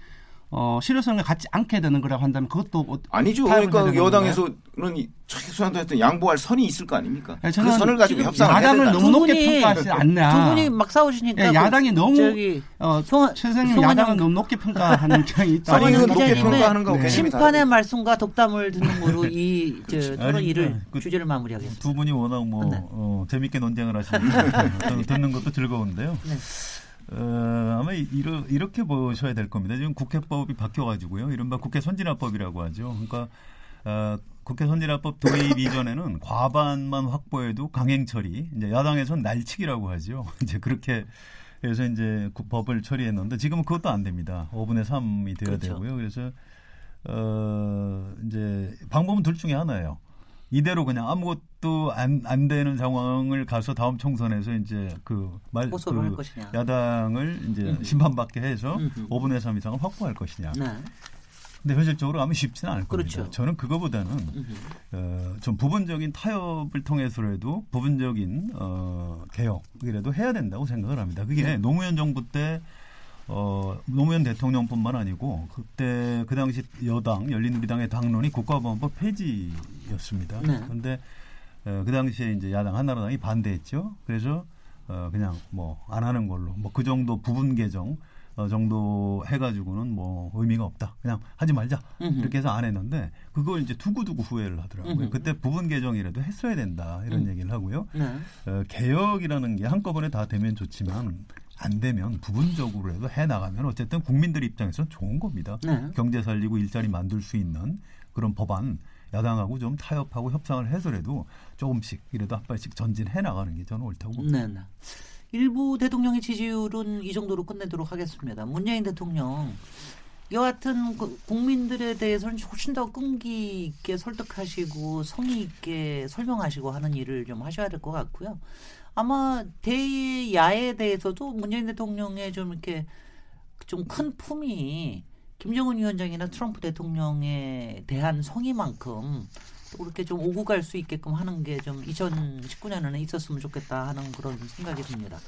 [SPEAKER 3] 어, 실효성을 갖지 않게 되는 거라고 한다면 그것도 어-
[SPEAKER 5] 아니죠. 그러니까 여당에서는 이 최소한도 하여튼 양보할 선이 있을 거 아닙니까?
[SPEAKER 3] 아니,
[SPEAKER 5] 그
[SPEAKER 3] 저는
[SPEAKER 5] 선을 가지고 협상을 해야
[SPEAKER 3] 야당을. 너무
[SPEAKER 1] 두
[SPEAKER 3] 높게
[SPEAKER 1] 분이-
[SPEAKER 3] 평가하지 않나.
[SPEAKER 1] 두 분이 막 싸우시니까
[SPEAKER 3] 예, 야당이
[SPEAKER 1] 그
[SPEAKER 3] 너무
[SPEAKER 1] 저기
[SPEAKER 3] 어,
[SPEAKER 1] 송-
[SPEAKER 3] 최 선생님
[SPEAKER 1] 송원영-
[SPEAKER 3] 야당은 너무 높게 평가하는 입장이 있다.
[SPEAKER 5] 아니, 높게 평가하는 거하고
[SPEAKER 3] 네.
[SPEAKER 1] 심판의. 말씀과 독담을 듣는 거로 이 저,
[SPEAKER 4] 그렇지.
[SPEAKER 1] 토론 일을
[SPEAKER 4] 그-
[SPEAKER 1] 주제를 마무리하겠습니다.
[SPEAKER 4] 두 분이 워낙 뭐
[SPEAKER 1] 네.
[SPEAKER 4] 어, 재밌게 논쟁을 하시니까 듣는 것도 즐거운데요.
[SPEAKER 1] 네.
[SPEAKER 4] 어, 아마 이러, 이렇게 보셔야 될 겁니다. 지금 국회법이 바뀌어가지고요. 이른바 국회 선진화법이라고 하죠. 그러니까 어, 국회 선진화법 도입 이전에는 과반만 확보해도 강행 처리, 이제 야당에서는 날치기라고 하죠. 이제 그렇게 해서 이제 그 법을 처리했는데 지금은 그것도 안 됩니다. 5분의 3이 돼야
[SPEAKER 1] 그렇죠.
[SPEAKER 4] 되고요. 그래서 어, 이제 방법은 둘 중에 하나예요. 이대로 그냥 아무것도 안, 안 되는 상황을 가서 다음 총선에서 이제 그 말, 그
[SPEAKER 1] 것이냐.
[SPEAKER 4] 야당을 이제
[SPEAKER 1] 음흠.
[SPEAKER 4] 심판받게 해서
[SPEAKER 1] 음흠.
[SPEAKER 4] 5분의 3 이상을 확보할 것이냐.
[SPEAKER 1] 네.
[SPEAKER 4] 근데 현실적으로 아마 쉽지는 않을 겁니다.
[SPEAKER 1] 그렇죠.
[SPEAKER 4] 저는 그거보다는. 어, 좀 부분적인 타협을 통해서라도 부분적인 어, 개혁이라도 해야 된다고 생각을 합니다. 그게
[SPEAKER 1] 네.
[SPEAKER 4] 노무현 정부 때 어, 노무현 대통령뿐만 아니고 그때 그 당시 여당 열린우리당의 당론이 국가보안법 폐지였습니다.
[SPEAKER 1] 네.
[SPEAKER 4] 그런데 어, 그 당시에 이제 야당 한나라당이 반대했죠. 그래서 어, 그냥 뭐 안 하는 걸로 뭐 그 정도 부분 개정 어, 정도 해가지고는 뭐 의미가 없다. 그냥 하지 말자.
[SPEAKER 1] 음흠.
[SPEAKER 4] 이렇게 해서 안 했는데 그걸 이제 두고두고 후회를 하더라고요.
[SPEAKER 1] 음흠.
[SPEAKER 4] 그때 부분 개정이라도 했어야 된다 이런
[SPEAKER 1] 음.
[SPEAKER 4] 얘기를 하고요.
[SPEAKER 1] 네.
[SPEAKER 4] 어, 개혁이라는 게 한꺼번에 다 되면 좋지만 안 되면 부분적으로라도 해 나가면 어쨌든 국민들 입장에서는 좋은 겁니다.
[SPEAKER 1] 네.
[SPEAKER 4] 경제 살리고 일자리 만들 수 있는 그런 법안 야당하고 좀 타협하고 협상을 해서라도 조금씩 이라도 한 발씩 전진해 나가는 게 저는 옳다고 봅니다.
[SPEAKER 1] 네, 네. 일부 대통령의 지지율은 이 정도로 끝내도록 하겠습니다. 문재인 대통령 여하튼 그 국민들에 대해서는 훨씬 더 끈기 있게 설득하시고 성의 있게 설명하시고 하는 일을 좀 하셔야 될 것 같고요. 아마 대야에 대해서도 문재인 대통령의 좀 이렇게 좀 큰 품이 김정은 위원장이나 트럼프 대통령에 대한 성의만큼 또 그렇게 좀 오고 갈 수 있게끔 하는 게 좀 2019년에는 있었으면 좋겠다 하는 그런 생각이 듭니다.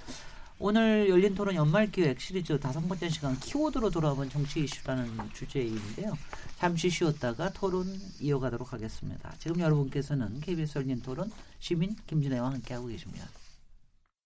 [SPEAKER 1] 오늘 열린 토론 연말 기획 시리즈 다섯 번째 시간 키워드로 돌아온 정치 이슈라는 주제인데요. 잠시 쉬었다가 토론 이어가도록 하겠습니다. 지금 여러분께서는 KBS 열린 토론 시민 김진애와 함께하고 계십니다.